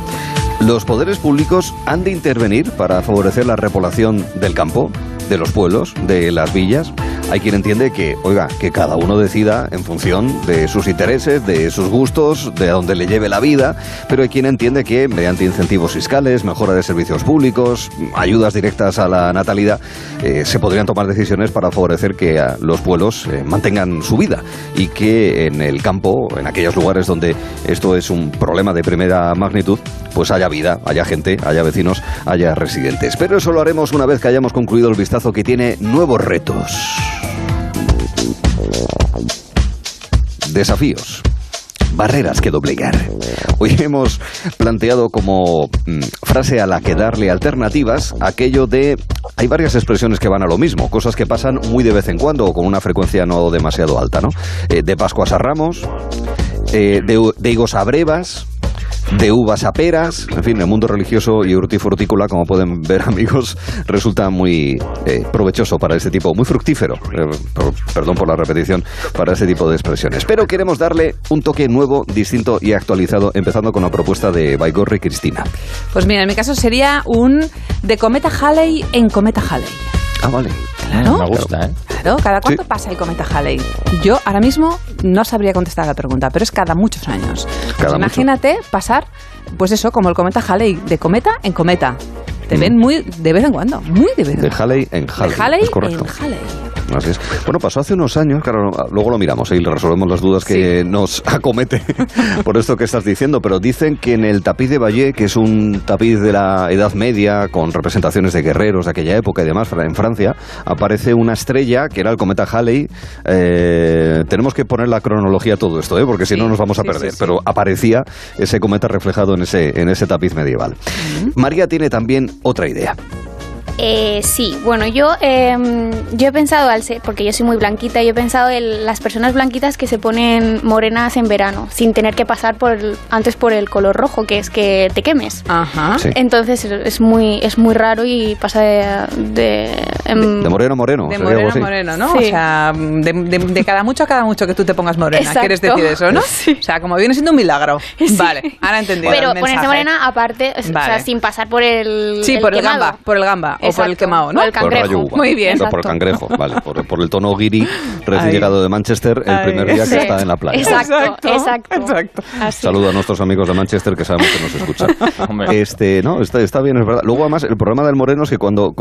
¿Los poderes públicos han de intervenir para favorecer la repoblación del campo, de los pueblos, de las villas? Hay quien entiende que, oiga, que cada uno decida en función de sus intereses, de sus gustos, de a dónde le lleve la vida, pero hay quien entiende que mediante incentivos fiscales, mejora de servicios públicos, ayudas directas a la natalidad, eh, se podrían tomar decisiones para favorecer que a los pueblos eh, mantengan su vida y que en el campo, en aquellos lugares donde esto es un problema de primera magnitud, pues haya vida, haya gente, haya vecinos, haya residentes. Pero eso lo haremos una vez que hayamos concluido el vistazo que tiene nuevos retos. Desafíos. Barreras que doblegar. Hoy hemos planteado como mm, frase a la que darle alternativas aquello de... Hay varias expresiones que van a lo mismo, cosas que pasan muy de vez en cuando o con una frecuencia no demasiado alta, ¿no? Eh, de Pascuas a Ramos, eh, de, de higos a brevas, de uvas a peras, en fin, el mundo religioso y hortifrutícola, como pueden ver amigos, resulta muy eh, provechoso para este tipo, muy fructífero, eh, perdón por la repetición, para este tipo de expresiones. Pero queremos darle un toque nuevo, distinto y actualizado, empezando con la propuesta de Baigorri Cristina. Pues mira, en mi caso sería un de cometa Halley en cometa Halley. Ah, vale. Claro. Me gusta, ¿eh? Claro, ¿cada cuánto pasa el cometa Halley? Yo ahora mismo no sabría contestar a la pregunta, pero es cada muchos años. Pues Cada mucho. imagínate pasar, pues eso, como el cometa Halley, de cometa en cometa. Te ven muy de vez en cuando, muy de vez en Mm. De cuando. Halley en Halley. De Halley es correcto. en Halley. Así es. Bueno, pasó hace unos años, claro, luego lo miramos y le resolvemos las dudas que nos acomete por esto que estás diciendo, pero dicen que en el tapiz de Valle, que es un tapiz de la Edad Media con representaciones de guerreros de aquella época y demás, en Francia, aparece una estrella que era el cometa Halley. Eh, tenemos que poner la cronología a todo esto, ¿eh? porque si no nos vamos a sí, perder, pero aparecía ese cometa reflejado en ese, en ese tapiz medieval. María tiene también otra idea. Eh, sí, bueno, yo, em, yo he pensado, al ser, porque yo soy muy blanquita, yo he pensado en las personas blanquitas que se ponen morenas en verano, sin tener que pasar por el- antes por el color rojo, que es que te quemes. Ajá. Sí. Entonces es muy, es muy raro y pasa de... de, em, De moreno a moreno. De moreno a moreno, ¿no? Sí. O sea, de, de- de cada mucho a cada mucho que tú te pongas morena. Exacto. ¿Quieres decir eso, no? O sea, como viene siendo un milagro. Vale, ahora he entendido. Pero el ponerse morena aparte, o sea, sin pasar por el Sí, por el quemado. gamba, por el gamba o por el Exacto, quemado, ¿no? por el Por el cangrejo. rayo uva. Muy bien. No, por el cangrejo, vale. Por, por el tono guiri recién Ahí. llegado de Manchester el Ahí. primer día que Sí. está en la playa. Exacto, exacto. Así. Saludo a nuestros amigos de Manchester que sabemos que nos escuchan. este, no, está, está bien, es verdad. Luego, además, el problema del moreno es que cuando,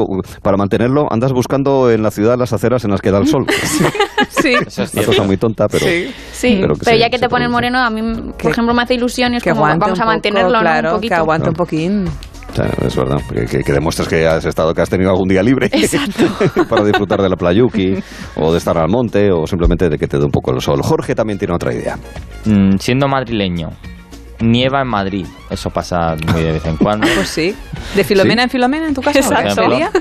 para mantenerlo, andas buscando en la ciudad las aceras en las que da el sol. Sí. Una cosa muy tonta, pero. Sí, pero pero, que se- ya que te ponen moreno, a mí, por ejemplo, me hace ilusión y es Que como vamos a poco, mantenerlo, claro, ¿no? Un poquito. que aguante un poquín. Es verdad, que, que- que demuestres que has estado, que has tenido algún día libre para disfrutar de la playuki, o de estar al monte, o simplemente de que te dé un poco el sol. Jorge también tiene otra idea. Mm, siendo madrileño, nieva en Madrid. Eso pasa muy de vez en cuando. Pues sí. ¿De Filomena en Filomena en tu casa?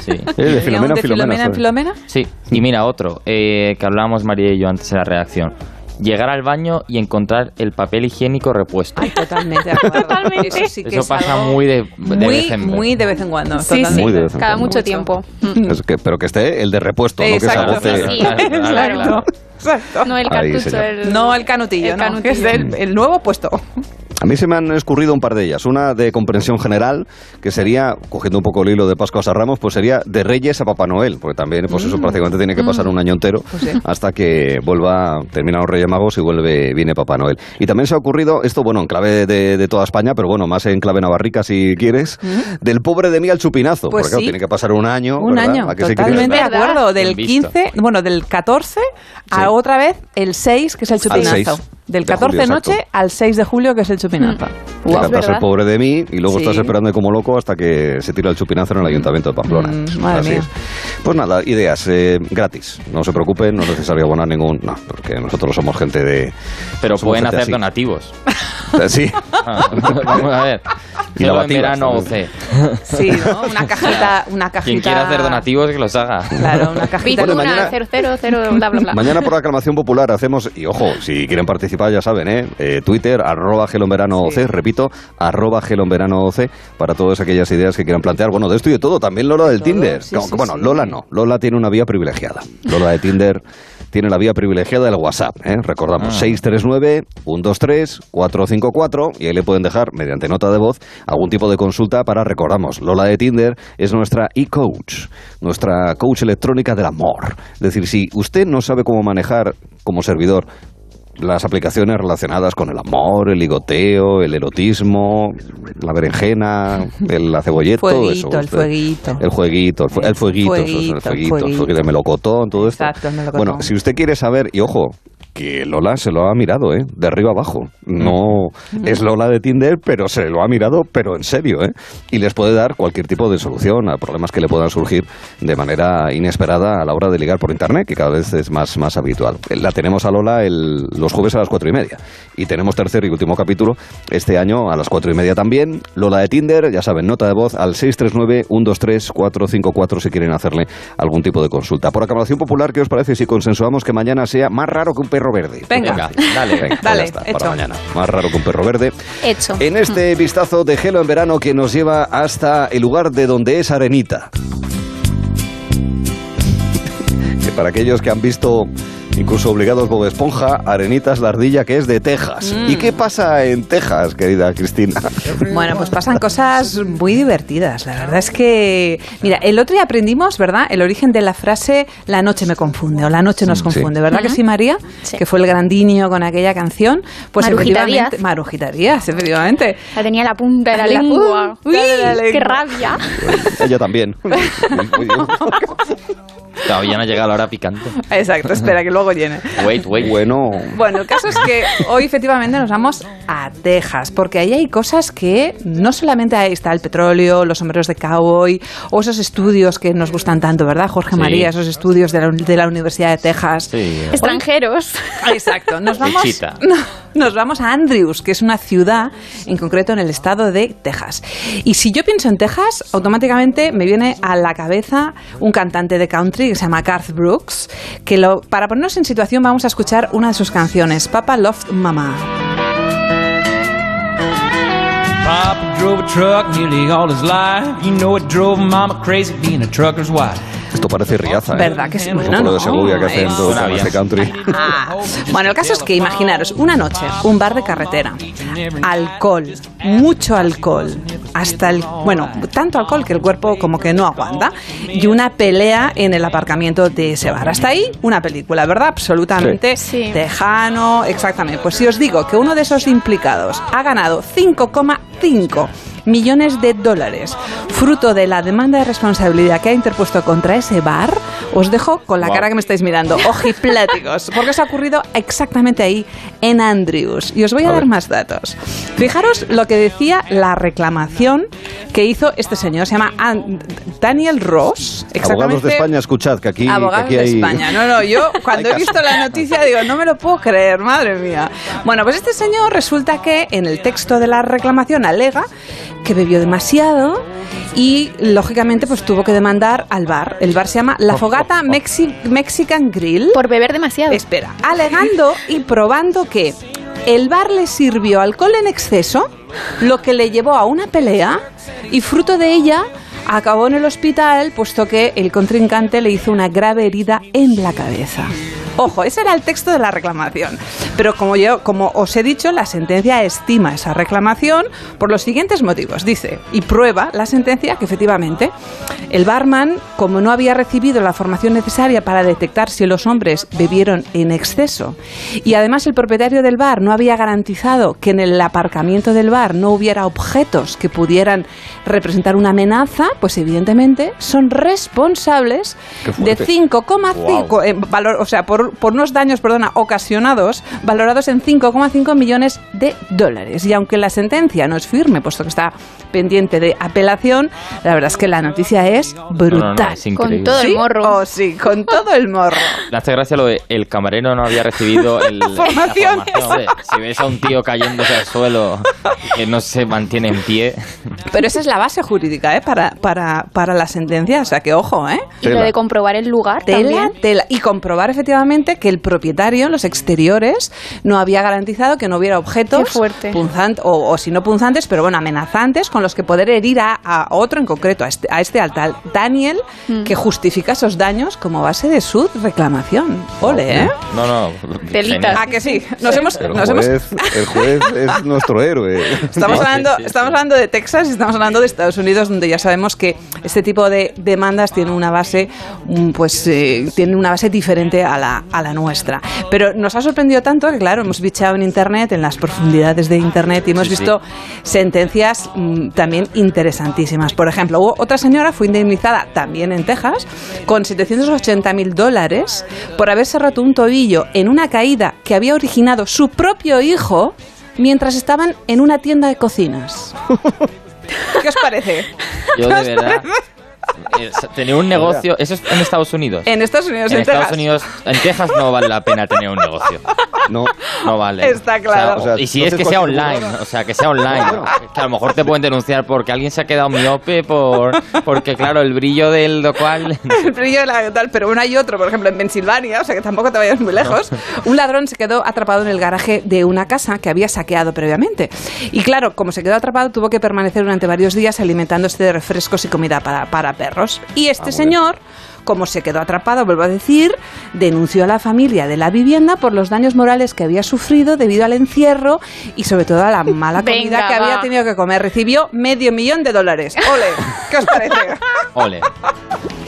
Sí. Eh, de ¿Sería un Filomena en de Filomena, Filomena en ¿sabes? Filomena? Sí, y mira otro, eh, que hablábamos María y yo antes en la redacción. Llegar al baño y encontrar el papel higiénico repuesto. Totalmente de acuerdo. Eso sí que Eso es pasa algo muy de, de muy, vez en muy de vez en cuando. Sí, totalmente. Muy de vez en Cada cuando. mucho tiempo. Es que- pero que esté el de repuesto, no que se Exacto. agoce. Sí, claro. Exacto. No el cartucho, el... No el canutillo, El no, canutillo. que es el, el nuevo puesto. A mí se me han escurrido un par de ellas. Una de comprensión general, que sería, cogiendo un poco el hilo de Pascuas a Ramos, pues sería de Reyes a Papá Noel, porque también, pues eso Mm. prácticamente tiene que pasar un año entero Pues sí. hasta que vuelva, terminan los Reyes Magos y vuelve, viene Papá Noel. Y también se ha ocurrido, esto, bueno, en clave de, de toda España, pero bueno, más en clave navarrica si quieres, del pobre de mí al chupinazo. Pues porque claro, tiene que pasar un año. Un ¿verdad? año, ¿A que sí que totalmente de acuerdo. Del Bien visto. 15, bueno, del 14 a otra vez el 6, que es el chupinazo. 6 Del de 14 julio, noche exacto. al 6 de julio, que es el chupinazo. Te cantas el pobre de mí y luego Sí. estás esperando como loco hasta que se tira el chupinazo en el ayuntamiento de Pamplona. Mm, madre Así mía. es. Pues nada, ideas eh, gratis. No se preocupen, no es necesario abonar ningún. No, porque nosotros somos gente de. Pero pueden gente hacer así. donativos. Eh, Sí. Ah, Vamos a ver. Y en verano o también. C. Sí, ¿no? Una cajita, una cajita. Quien quiera hacer donativos que los haga. Claro, una cajita. Bueno, mañana- 000, bla, bla, bla. Mañana por aclamación popular hacemos, y ojo, si quieren participar ya saben, ¿eh? Eh, Twitter, arroba gelonverano Sí. repito, arroba gelonverano para todas aquellas ideas que quieran plantear. Bueno, de esto y de todo, también Lola del Todo, Tinder. sí, No, sí, bueno. Lola no, Lola tiene una vía privilegiada. Lola de Tinder tiene la vía privilegiada del WhatsApp, ¿eh? Recordamos, Ah. 639-123-454 y ahí le pueden dejar, mediante nota de voz, algún tipo de consulta para, recordamos, Lola de Tinder es nuestra e-coach, nuestra coach electrónica del amor. Es decir, si usted no sabe cómo manejar como servidor las aplicaciones relacionadas con el amor, el ligoteo, el erotismo, la berenjena, el, la cebolleta, todo eso. Fueguito, el fueguito. El jueguito, el, fue- el fueguito, eso el fueguito, fueguito, el fueguito. fueguito de melocotón, todo esto. Exacto, el melocotón. Bueno, si usted quiere saber, y ojo, que Lola se lo ha mirado, ¿eh? De arriba abajo. No es Lola de Tinder, pero se lo ha mirado, pero en serio, ¿eh? Y les puede dar cualquier tipo de solución a problemas que le puedan surgir de manera inesperada a la hora de ligar por Internet, que cada vez es más, más habitual. La tenemos a Lola el- los jueves a las cuatro y media. Y tenemos tercer y último capítulo este año a las cuatro y media también. Lola de Tinder, ya saben, nota de voz al 639-123-454 si quieren hacerle algún tipo de consulta. Por aclamación popular, ¿qué os parece si consensuamos que mañana sea más raro que un perro verde? Venga. dale, Venga, Dale, ya está, hecho. para mañana. Más raro que un perro verde. Hecho. En este vistazo de Gelo en verano que nos lleva hasta el lugar de donde es Arenita. que para aquellos que han visto incluso obligados Bob Esponja, Arenita es la ardilla que es de Texas. Mm. ¿Y qué pasa en Texas, querida Cristina? Bueno, pues pasan cosas muy divertidas. La verdad es que, mira, el otro día aprendimos, ¿verdad? El origen de la frase la noche me confunde o la noche nos sí. confunde, ¿verdad que sí, María? Que fue el grandinho con aquella canción. Pues Marujita Díaz. Marujita Díaz, efectivamente. La tenía en la punta de la, La lengua. punta de la Uy, lengua. ¡Qué rabia! Ella también. Todavía no ha llegado la hora picante. Exacto, espera que luego llene. Wait, wait. Bueno. Bueno, el caso es que hoy efectivamente nos vamos a Texas, porque ahí hay cosas que no solamente ahí está el petróleo, los sombreros de cowboy o esos estudios que nos gustan tanto, ¿verdad, Jorge Sí. María? Esos estudios de la, de la Universidad de Texas. Extranjeros. Exacto. Nos vamos, nos vamos a Andrews, que es una ciudad, en concreto en el estado de Texas. Y si yo pienso en Texas, automáticamente me viene a la cabeza un cantante de country que se llama Garth Brooks, que lo, para ponernos en situación vamos a escuchar una de sus canciones, Papa Loved Mama. Papa drove a truck nearly all his life. You know it drove mama crazy being a trucker's wife. Esto parece Riaza, ¿eh? ¿Verdad que sí? Como Bueno, de no, Segovia que hacen es- todos los de country. Ah, bueno, el caso es que imaginaros, una noche, un bar de carretera, alcohol, mucho alcohol, hasta el, bueno, tanto alcohol que el cuerpo como que no aguanta, y una pelea en el aparcamiento de ese bar. Hasta ahí, una película, ¿verdad? Absolutamente Sí. tejano, exactamente. Pues si os digo que uno de esos implicados ha ganado 5,5 millones de dólares, fruto de la demanda de responsabilidad que ha interpuesto contra ese bar, os dejo con la Wow. cara que me estáis mirando, ojipláticos, porque os ha ocurrido exactamente ahí, en Andrews. Y os voy a, A dar ver. más datos. Fijaros lo que decía la reclamación que hizo este señor, se llama An- Daniel Ross. Abogados de España, escuchad que aquí, que Abogados aquí de hay... España. No, no, yo cuando he visto la noticia digo, no me lo puedo creer, madre mía. Bueno, pues este señor resulta que en el texto de la reclamación alega que bebió demasiado y lógicamente pues tuvo que demandar al bar. El bar se llama La Fogata Mexi- Mexican Grill. Por beber demasiado. Espera, alegando y probando que el bar le sirvió alcohol en exceso, lo que le llevó a una pelea y fruto de ella acabó en el hospital puesto que el contrincante le hizo una grave herida en la cabeza. Ojo, ese era el texto de la reclamación. Pero como yo, como os he dicho, la sentencia estima esa reclamación por los siguientes motivos. Dice, y prueba la sentencia que efectivamente el barman, como no había recibido la formación necesaria para detectar si los hombres bebieron en exceso, y además el propietario del bar no había garantizado que en el aparcamiento del bar no hubiera objetos que pudieran representar una amenaza, pues evidentemente son responsables de fuerte. 5,5 eh, valor, o sea, por, por unos daños, perdona, ocasionados, valorados en 5,5 millones de dólares. Y aunque la sentencia no es firme, puesto que está pendiente de apelación, la verdad es que la noticia es brutal. no, es increíble. Con todo el ¿Sí? morro. Oh, sí, con todo el morro. Me hace gracia lo de el camarero no había recibido el, la formación. Si ves a un tío cayéndose al suelo que no se mantiene en pie, Pero esa es la base jurídica, ¿eh? Para, para, para la sentencia, o sea que ojo, ¿eh? Y lo de comprobar el lugar Tela, también. tela. Y comprobar efectivamente que el propietario en los exteriores no había garantizado que no hubiera objetos Qué fuerte. punzant- o, o si no punzantes, pero bueno, amenazantes con los que poder herir a, a otro en concreto, a este, a este al tal Daniel, Mm. que justifica esos daños como base de su reclamación. Ole, ¿eh? no, no. Telitas. ¿A que sí? Nos hemos... El nos hemos- juez, el juez es nuestro héroe. Estamos hablando, estamos hablando de Texas y estamos hablando de Estados Unidos, donde ya sabemos que este tipo de demandas tienen una base, mm, pues, eh, tienen una base diferente a la, a la nuestra. Pero nos ha sorprendido tanto que, claro, hemos bichado en Internet, en las profundidades de Internet, y hemos Sí, sí. visto sentencias mm, también interesantísimas. Por ejemplo, hubo otra señora fue indemnizada también en Texas con 780 mil dólares por haberse roto un tobillo en una caída que había originado su propio hijo mientras estaban en una tienda de cocinas. ¿Qué os parece? Yo de verdad. eh, Tener un negocio, eso es en Estados Unidos. En Estados Unidos, en, en Estados Texas. Unidos, en Texas no vale la pena tener un negocio. No, no vale. Está claro. O sea, O sea, y si no es que sea online, o sea, que sea online. que a lo mejor te pueden denunciar porque alguien se ha quedado miope por porque claro, el brillo del lo cual el brillo de la tal, pero bueno, hay otro, por ejemplo, en Pensilvania, o sea que tampoco te vayas muy lejos. Un ladrón se quedó atrapado en el garaje de una casa que había saqueado previamente. Y claro, como se quedó atrapado, tuvo que permanecer durante varios días alimentándose de refrescos y comida para, para perros. Y este señor. Como se quedó atrapado, vuelvo a decir, denunció a la familia de la vivienda por los daños morales que había sufrido debido al encierro y sobre todo a la mala comida Venga, que había tenido que comer. Recibió medio millón de dólares. ¡Ole! ¿Qué os parece? ole.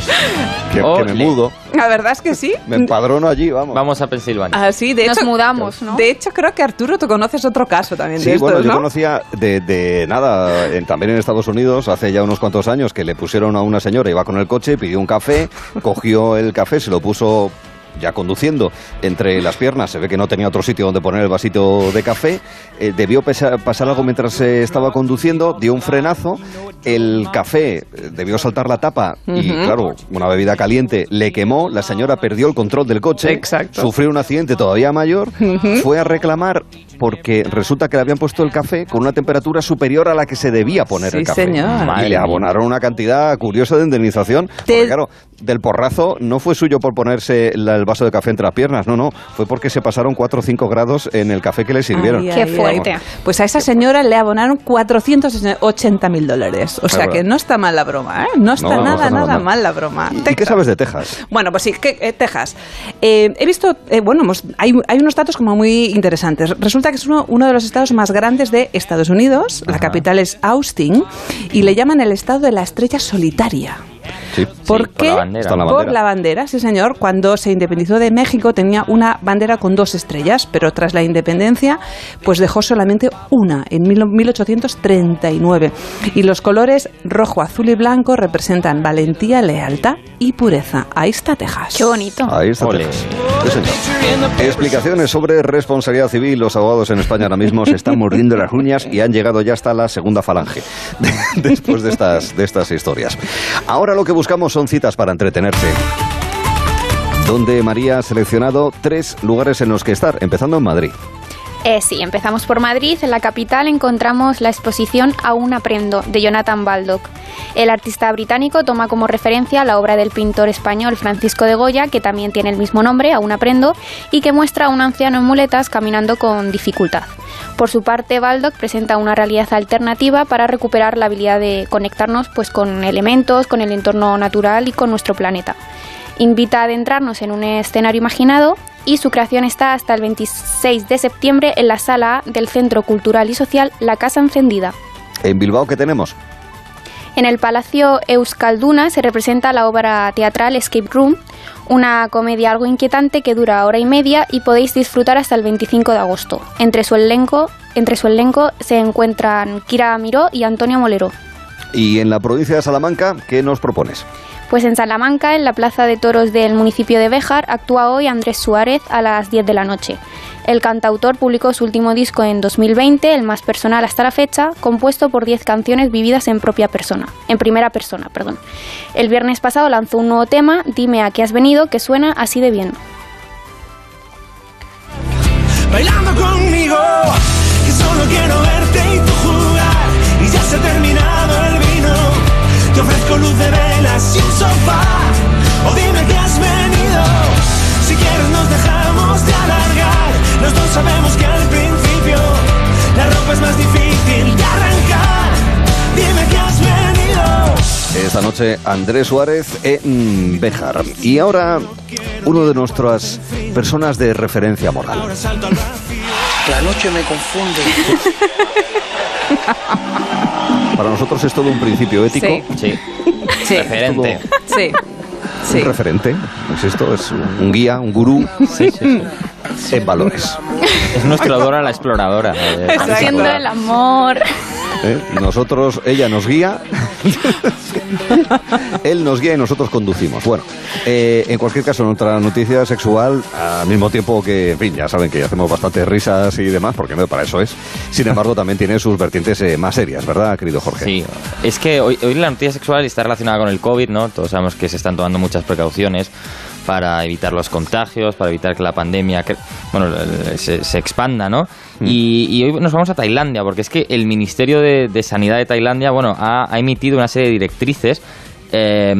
Que, me mudo, La verdad es que sí. me empadrono allí, vamos. Vamos a Pensilvania. Ah, sí, de Nos hecho, mudamos, ¿no? De hecho, creo que Arturo, tú conoces otro caso también Sí, de estos, bueno, yo ¿no? conocía de, de nada, en- también en Estados Unidos, hace ya unos cuantos años, que le pusieron a una señora, iba con el coche, pidió un café, cogió el café, se lo puso ya conduciendo entre las piernas, se ve que no tenía otro sitio donde poner el vasito de café, eh, debió pasar algo mientras eh, estaba conduciendo, dio un frenazo, el café eh, debió saltar la tapa y claro, una bebida caliente le quemó, la señora perdió el control del coche, Exacto. sufrió un accidente todavía mayor, fue a reclamar porque resulta que le habían puesto el café con una temperatura superior a la que se debía poner Sí, el café. señor. Y le abonaron una cantidad curiosa de indemnización. Porque, Te- claro, del porrazo no fue suyo por ponerse la- el vaso de café entre las piernas, no, no. Fue porque se pasaron 4 o 5 grados en el café que le sirvieron. Ay, Qué ay, fuerte. Pues a esa señora le abonaron 480 mil dólares. O sea que no está mal la broma, ¿eh? No está No, no nada, está nada nada mal. la broma. ¿Y, qué sabes de Texas? Bueno, pues sí, que, eh, Texas. Eh, he visto, eh, bueno, hemos- hay, hay unos datos como muy interesantes. Resulta que es uno, uno de los estados más grandes de Estados Unidos. La capital es Austin y le llaman el estado de la estrella solitaria. Sí. ¿Por Sí, por qué? la bandera. Está en la Por la bandera, sí señor. Cuando se independizó de México tenía una bandera con dos estrellas, pero tras la independencia pues dejó solamente una en mil- 1839. Y los colores rojo, azul y blanco representan valentía, lealtad y pureza. Ahí está Texas. Qué bonito. Ahí está Ole. Texas. Sí, señor. Explicaciones sobre responsabilidad civil. Los abogados en España ahora mismo se están mordiendo las uñas y han llegado ya hasta la segunda falange después de estas, de estas historias. Ahora lo que buscamos son citas para entretenerse. Donde María ha seleccionado tres lugares en los que estar, empezando en Madrid. Eh, sí, empezamos por Madrid. En la capital encontramos la exposición Aún aprendo, de Jonathan Baldock. El artista británico toma como referencia la obra del pintor español Francisco de Goya, que también tiene el mismo nombre, Aún aprendo, y que muestra a un anciano en muletas caminando con dificultad. Por su parte, Baldock presenta una realidad alternativa para recuperar la habilidad de conectarnos pues, con elementos, con el entorno natural y con nuestro planeta. Invita a adentrarnos en un escenario imaginado y su creación está hasta el 26 de septiembre en la sala A del Centro Cultural y Social La Casa Encendida. En Bilbao, ¿qué tenemos? En el Palacio Euskalduna se representa la obra teatral Escape Room, una comedia algo inquietante que dura hora y media y podéis disfrutar hasta el 25 de agosto. Entre su elenco, entre su elenco se encuentran Kira Miró y Antonio Molero. Y en la provincia de Salamanca, ¿qué nos propones? Pues en Salamanca, en la Plaza de Toros del municipio de Béjar, actúa hoy Andrés Suárez a las 10 de la noche. El cantautor publicó su último disco en 2020, el más personal hasta la fecha, compuesto por 10 canciones vividas en propia persona, en primera persona, perdón. El viernes pasado lanzó un nuevo tema, Dime a qué has venido, que suena así de bien. bailando conmigo. Que solo quiero verte y tú jugar. Y ya se ha terminado. Te ofrezco luz de velas y un sofá. O dime que has venido. Si quieres nos dejamos de alargar. Los dos sabemos que al principio la ropa es más difícil de arrancar. Dime que has venido. Esta noche Andrés Suárez en Béjar. Y ahora uno de nuestras personas de referencia moral. La noche me confunde. Para nosotros es todo un principio ético. Sí. Sí. Sí. Referente. Sí. Sí. Un referente, es esto, es un guía, un gurú Sí, sí, sí. en valores. Es nuestra Dora la exploradora. Haciendo el amor. ¿Eh? Nosotros, ella nos guía, él nos guía y nosotros conducimos. Bueno, eh, en cualquier caso, nuestra noticia sexual, al mismo tiempo que, en fin, ya saben que hacemos bastantes risas y demás, porque no para eso es. Sin embargo, también tiene sus vertientes eh, más serias, ¿verdad, querido Jorge? Sí, es que hoy, hoy la noticia sexual está relacionada con el COVID, ¿no? Todos sabemos que se están tomando muchas precauciones para evitar los contagios, para evitar que la pandemia bueno, el- se, se expanda, ¿no? Y, y hoy nos vamos a Tailandia, porque es que el Ministerio de, de Sanidad de Tailandia, bueno, ha, ha emitido una serie de directrices eh,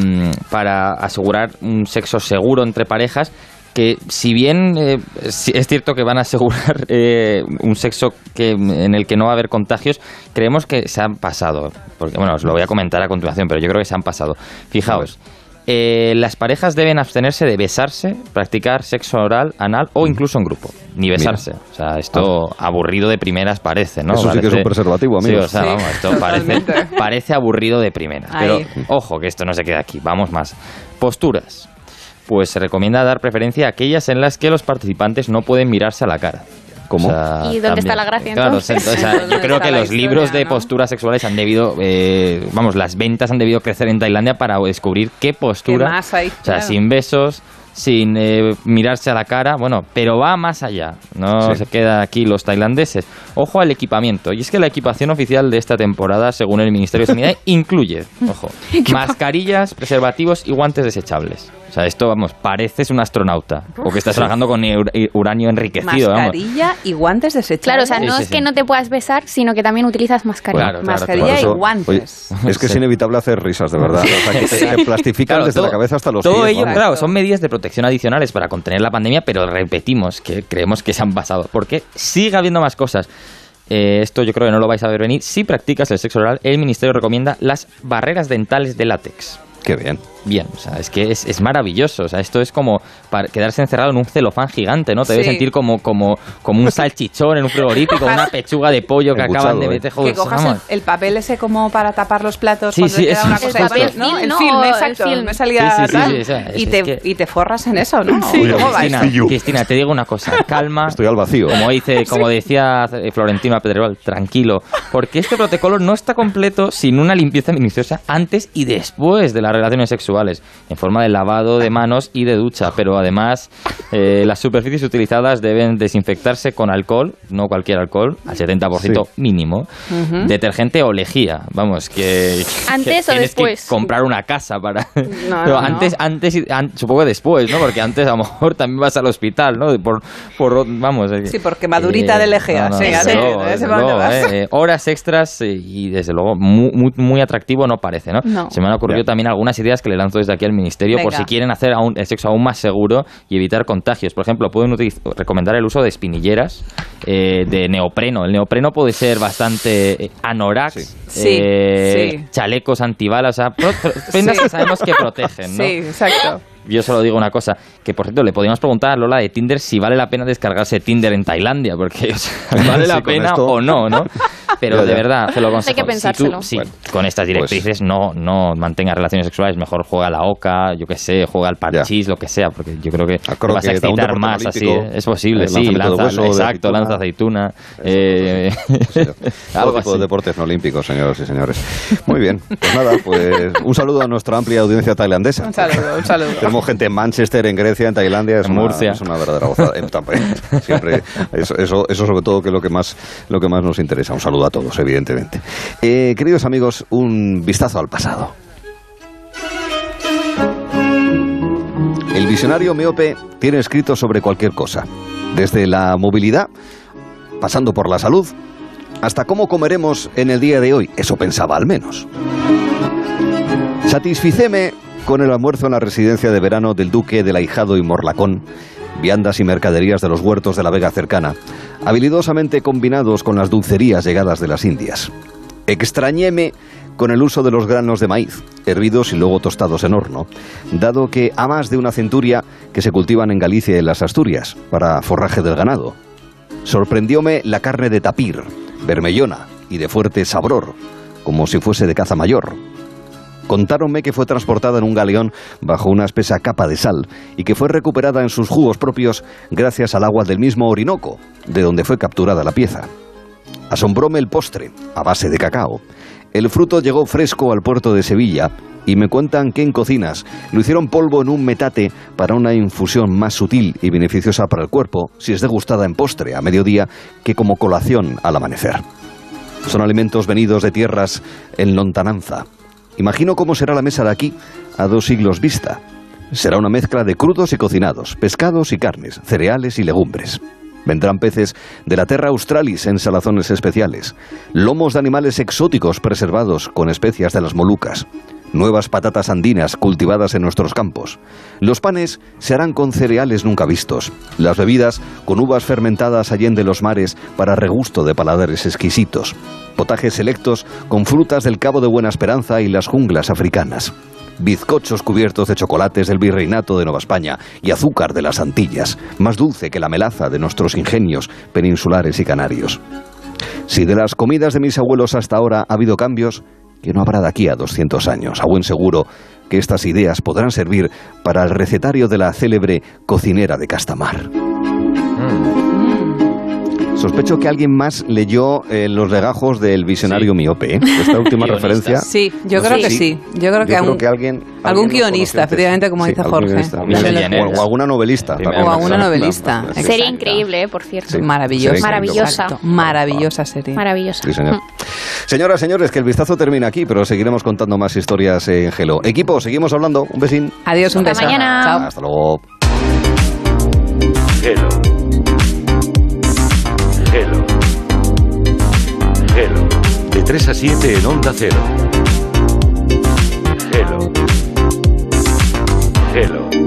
para asegurar un sexo seguro entre parejas que si bien eh, es cierto que van a asegurar eh, un sexo que en el que no va a haber contagios, creemos que se han pasado. Porque, bueno, os lo voy a comentar a continuación, pero yo creo que se han pasado. Fijaos, Eh, las parejas deben abstenerse de besarse, practicar sexo oral, anal o incluso en grupo. Ni besarse. O sea, esto aburrido de primeras parece, ¿no? Eso sí que es un preservativo, Sí, amigos. o sea, Sí, vamos, esto parece, parece aburrido de primeras. Ahí. Pero ojo, que esto no se queda aquí. Vamos más. Posturas. Pues se recomienda dar preferencia a aquellas en las que los participantes no pueden mirarse a la cara. ¿Cómo? ¿Y dónde está la gracia, Claro, entonces? o sea, yo ¿Dónde creo que los historia, libros de no? posturas sexuales han debido, eh, vamos, las ventas han debido crecer en Tailandia para descubrir qué postura, ¿Qué más hay? o sea, Claro. sin besos, sin eh, mirarse a la cara, bueno, pero va más allá, no Sí. se queda aquí los tailandeses. Ojo al equipamiento, y es que la equipación oficial de esta temporada, según el Ministerio de Sanidad, incluye, ojo, mascarillas, preservativos y guantes desechables. O sea, esto, vamos, pareces un astronauta, o que estás trabajando con ur- uranio enriquecido, vamos. Mascarilla y guantes desechables. Claro, o sea, no sí, es sí. que no te puedas besar, sino que también utilizas mascarilla. Claro, claro, Mascarilla claro. y Por eso, guantes. oye, es que es inevitable hacer risas, de verdad. O sea, que te, te plastifican Claro, desde todo- la cabeza hasta los Todo pies. ello, vamos. claro, son medidas de protección adicionales para contener la pandemia, pero repetimos que creemos que se han pasado. Porque sigue habiendo más cosas. Eh, esto yo creo que no lo vais a ver venir. Si practicas el sexo oral, el ministerio recomienda las barreras dentales de látex. Qué bien. Bien, o sea, es que es, es maravilloso. O sea, esto es como para quedarse encerrado en un celofán gigante, ¿no? Te debes sentir como, como, como un salchichón en un frigorífico, una pechuga de pollo que Embuchado, acaban de ¿eh? meter. Que joder, cojas el, papel ese como para tapar los platos Sí, cuando sí, te queda una cosa y, te, que- y te forras en eso, ¿no? Sí, ¿Cómo va Cristina? Cristina, te digo una cosa, calma. Estoy al vacío. Como dice, como decía eh, Florentino Pedrerol, tranquilo, porque este protocolo no está completo sin una limpieza minuciosa antes y después de las relaciones sexuales, en forma de lavado de manos y de ducha, pero además eh, las superficies utilizadas deben desinfectarse con alcohol, no cualquier alcohol, al 70% Sí. mínimo, detergente o lejía, vamos, que, que ¿Antes o tienes que después? comprar una casa para No, pero no, antes antes an- supongo que después, ¿no? Porque antes a lo mejor también vas al hospital, ¿no? Por por vamos, eh, Sí, por quemadurita de lejía, sí, luego, luego, eh, eh, horas extras eh, y desde luego muy, muy, muy atractivo no parece, ¿no? No. Se me han ocurrido también algunas ideas que le lanzo desde aquí al ministerio por si quieren hacer aún el sexo aún más seguro y evitar contagios. Por ejemplo, pueden utiliz- recomendar el uso de espinilleras eh, de neopreno. El neopreno puede ser bastante eh, anorax, Sí, eh, sí. chalecos antibalas, o sea, pro- pro- prendas Sí. que sabemos que protegen, ¿no? Sí, exacto. Yo solo digo una cosa, que por cierto le podríamos preguntar a Lola de Tinder si vale la pena descargarse Tinder en Tailandia, porque o sea, vale la Sí, pena esto. o no, ¿no? Pero de verdad, te lo aconsejo. Hay que Si tú- pensárselo. sí, con estas directrices no, no mantengas relaciones sexuales, mejor juega a la oca, yo que sé, juega al parchís, lo que sea, porque yo creo que te vas a excitar más así. ¿eh? Es posible, eh, sí, lanza, hueso, exacto, aceituna. lanza aceituna. eh, algo tipo de así. deportes no olímpicos, señoras y señores. Muy bien, pues nada, pues un saludo a nuestra amplia audiencia tailandesa. Un saludo, un saludo. Tenemos gente en Manchester, en Grecia, en Tailandia, es En una, Murcia. es una verdadera gozada. Eh, Siempre, eso, eso, eso sobre todo que es lo que más, lo que más nos interesa. Un saludo a todos, evidentemente. Eh, queridos amigos, un vistazo al pasado. El visionario miope tiene escrito sobre cualquier cosa, desde la movilidad, pasando por la salud, hasta cómo comeremos en el día de hoy. Eso pensaba al menos. Satisficeme con el almuerzo en la residencia de verano del duque del Ahijado y Morlacón, viandas y mercaderías de los huertos de la Vega cercana, habilidosamente combinados con las dulcerías llegadas de las Indias. Extrañéme con el uso de los granos de maíz, hervidos y luego tostados en horno, dado que a más de una centuria que se cultivan en Galicia y en las Asturias, para forraje del ganado. Sorprendióme la carne de tapir, bermellona y de fuerte sabror, como si fuese de caza mayor. Contáronme que fue transportada en un galeón bajo una espesa capa de sal y que fue recuperada en sus jugos propios gracias al agua del mismo Orinoco, de donde fue capturada la pieza. Asombróme el postre, a base de cacao. El fruto llegó fresco al puerto de Sevilla y me cuentan que en cocinas lo hicieron polvo en un metate para una infusión más sutil y beneficiosa para el cuerpo si es degustada en postre a mediodía que como colación al amanecer. Son alimentos venidos de tierras en lontananza. Imagino cómo será la mesa de aquí a dos siglos vista. Será una mezcla de crudos y cocinados, pescados y carnes, cereales y legumbres. Vendrán peces de la Terra Australis en salazones especiales, lomos de animales exóticos preservados con especias de las Molucas, nuevas patatas andinas cultivadas en nuestros campos. Los panes se harán con cereales nunca vistos, las bebidas con uvas fermentadas allende los mares para regusto de paladares exquisitos, potajes selectos con frutas del Cabo de Buena Esperanza y las junglas africanas. Bizcochos cubiertos de chocolates del virreinato de Nueva España y azúcar de las Antillas, más dulce que la melaza de nuestros ingenios peninsulares y canarios. Si de las comidas de mis abuelos hasta ahora ha habido cambios, que no habrá de aquí a 200 años. A buen seguro que estas ideas podrán servir para el recetario de la célebre cocinera de Castamar. Sospecho que alguien más leyó eh, los legajos del visionario miope. ¿eh? Esta última referencia. Sí, yo No creo que sí. Yo creo que, yo algún, alguien, algún guionista, efectivamente, como Sí, dice Jorge. O- alguna novelista. Primero. O alguna novelista. Exacto. Serie increíble, por cierto. Sí. Maravillosa. Maravillosa. Maravillosa serie. Maravillosa. Sí, señor. Señoras, señores, que el vistazo termina aquí, pero seguiremos contando más historias en Gelo. Equipo, seguimos hablando. Un besín. Adiós, un Hasta beso. mañana. Chao. Hasta luego. Hello. 3 a 7 en Onda Cero. Hello. Hello.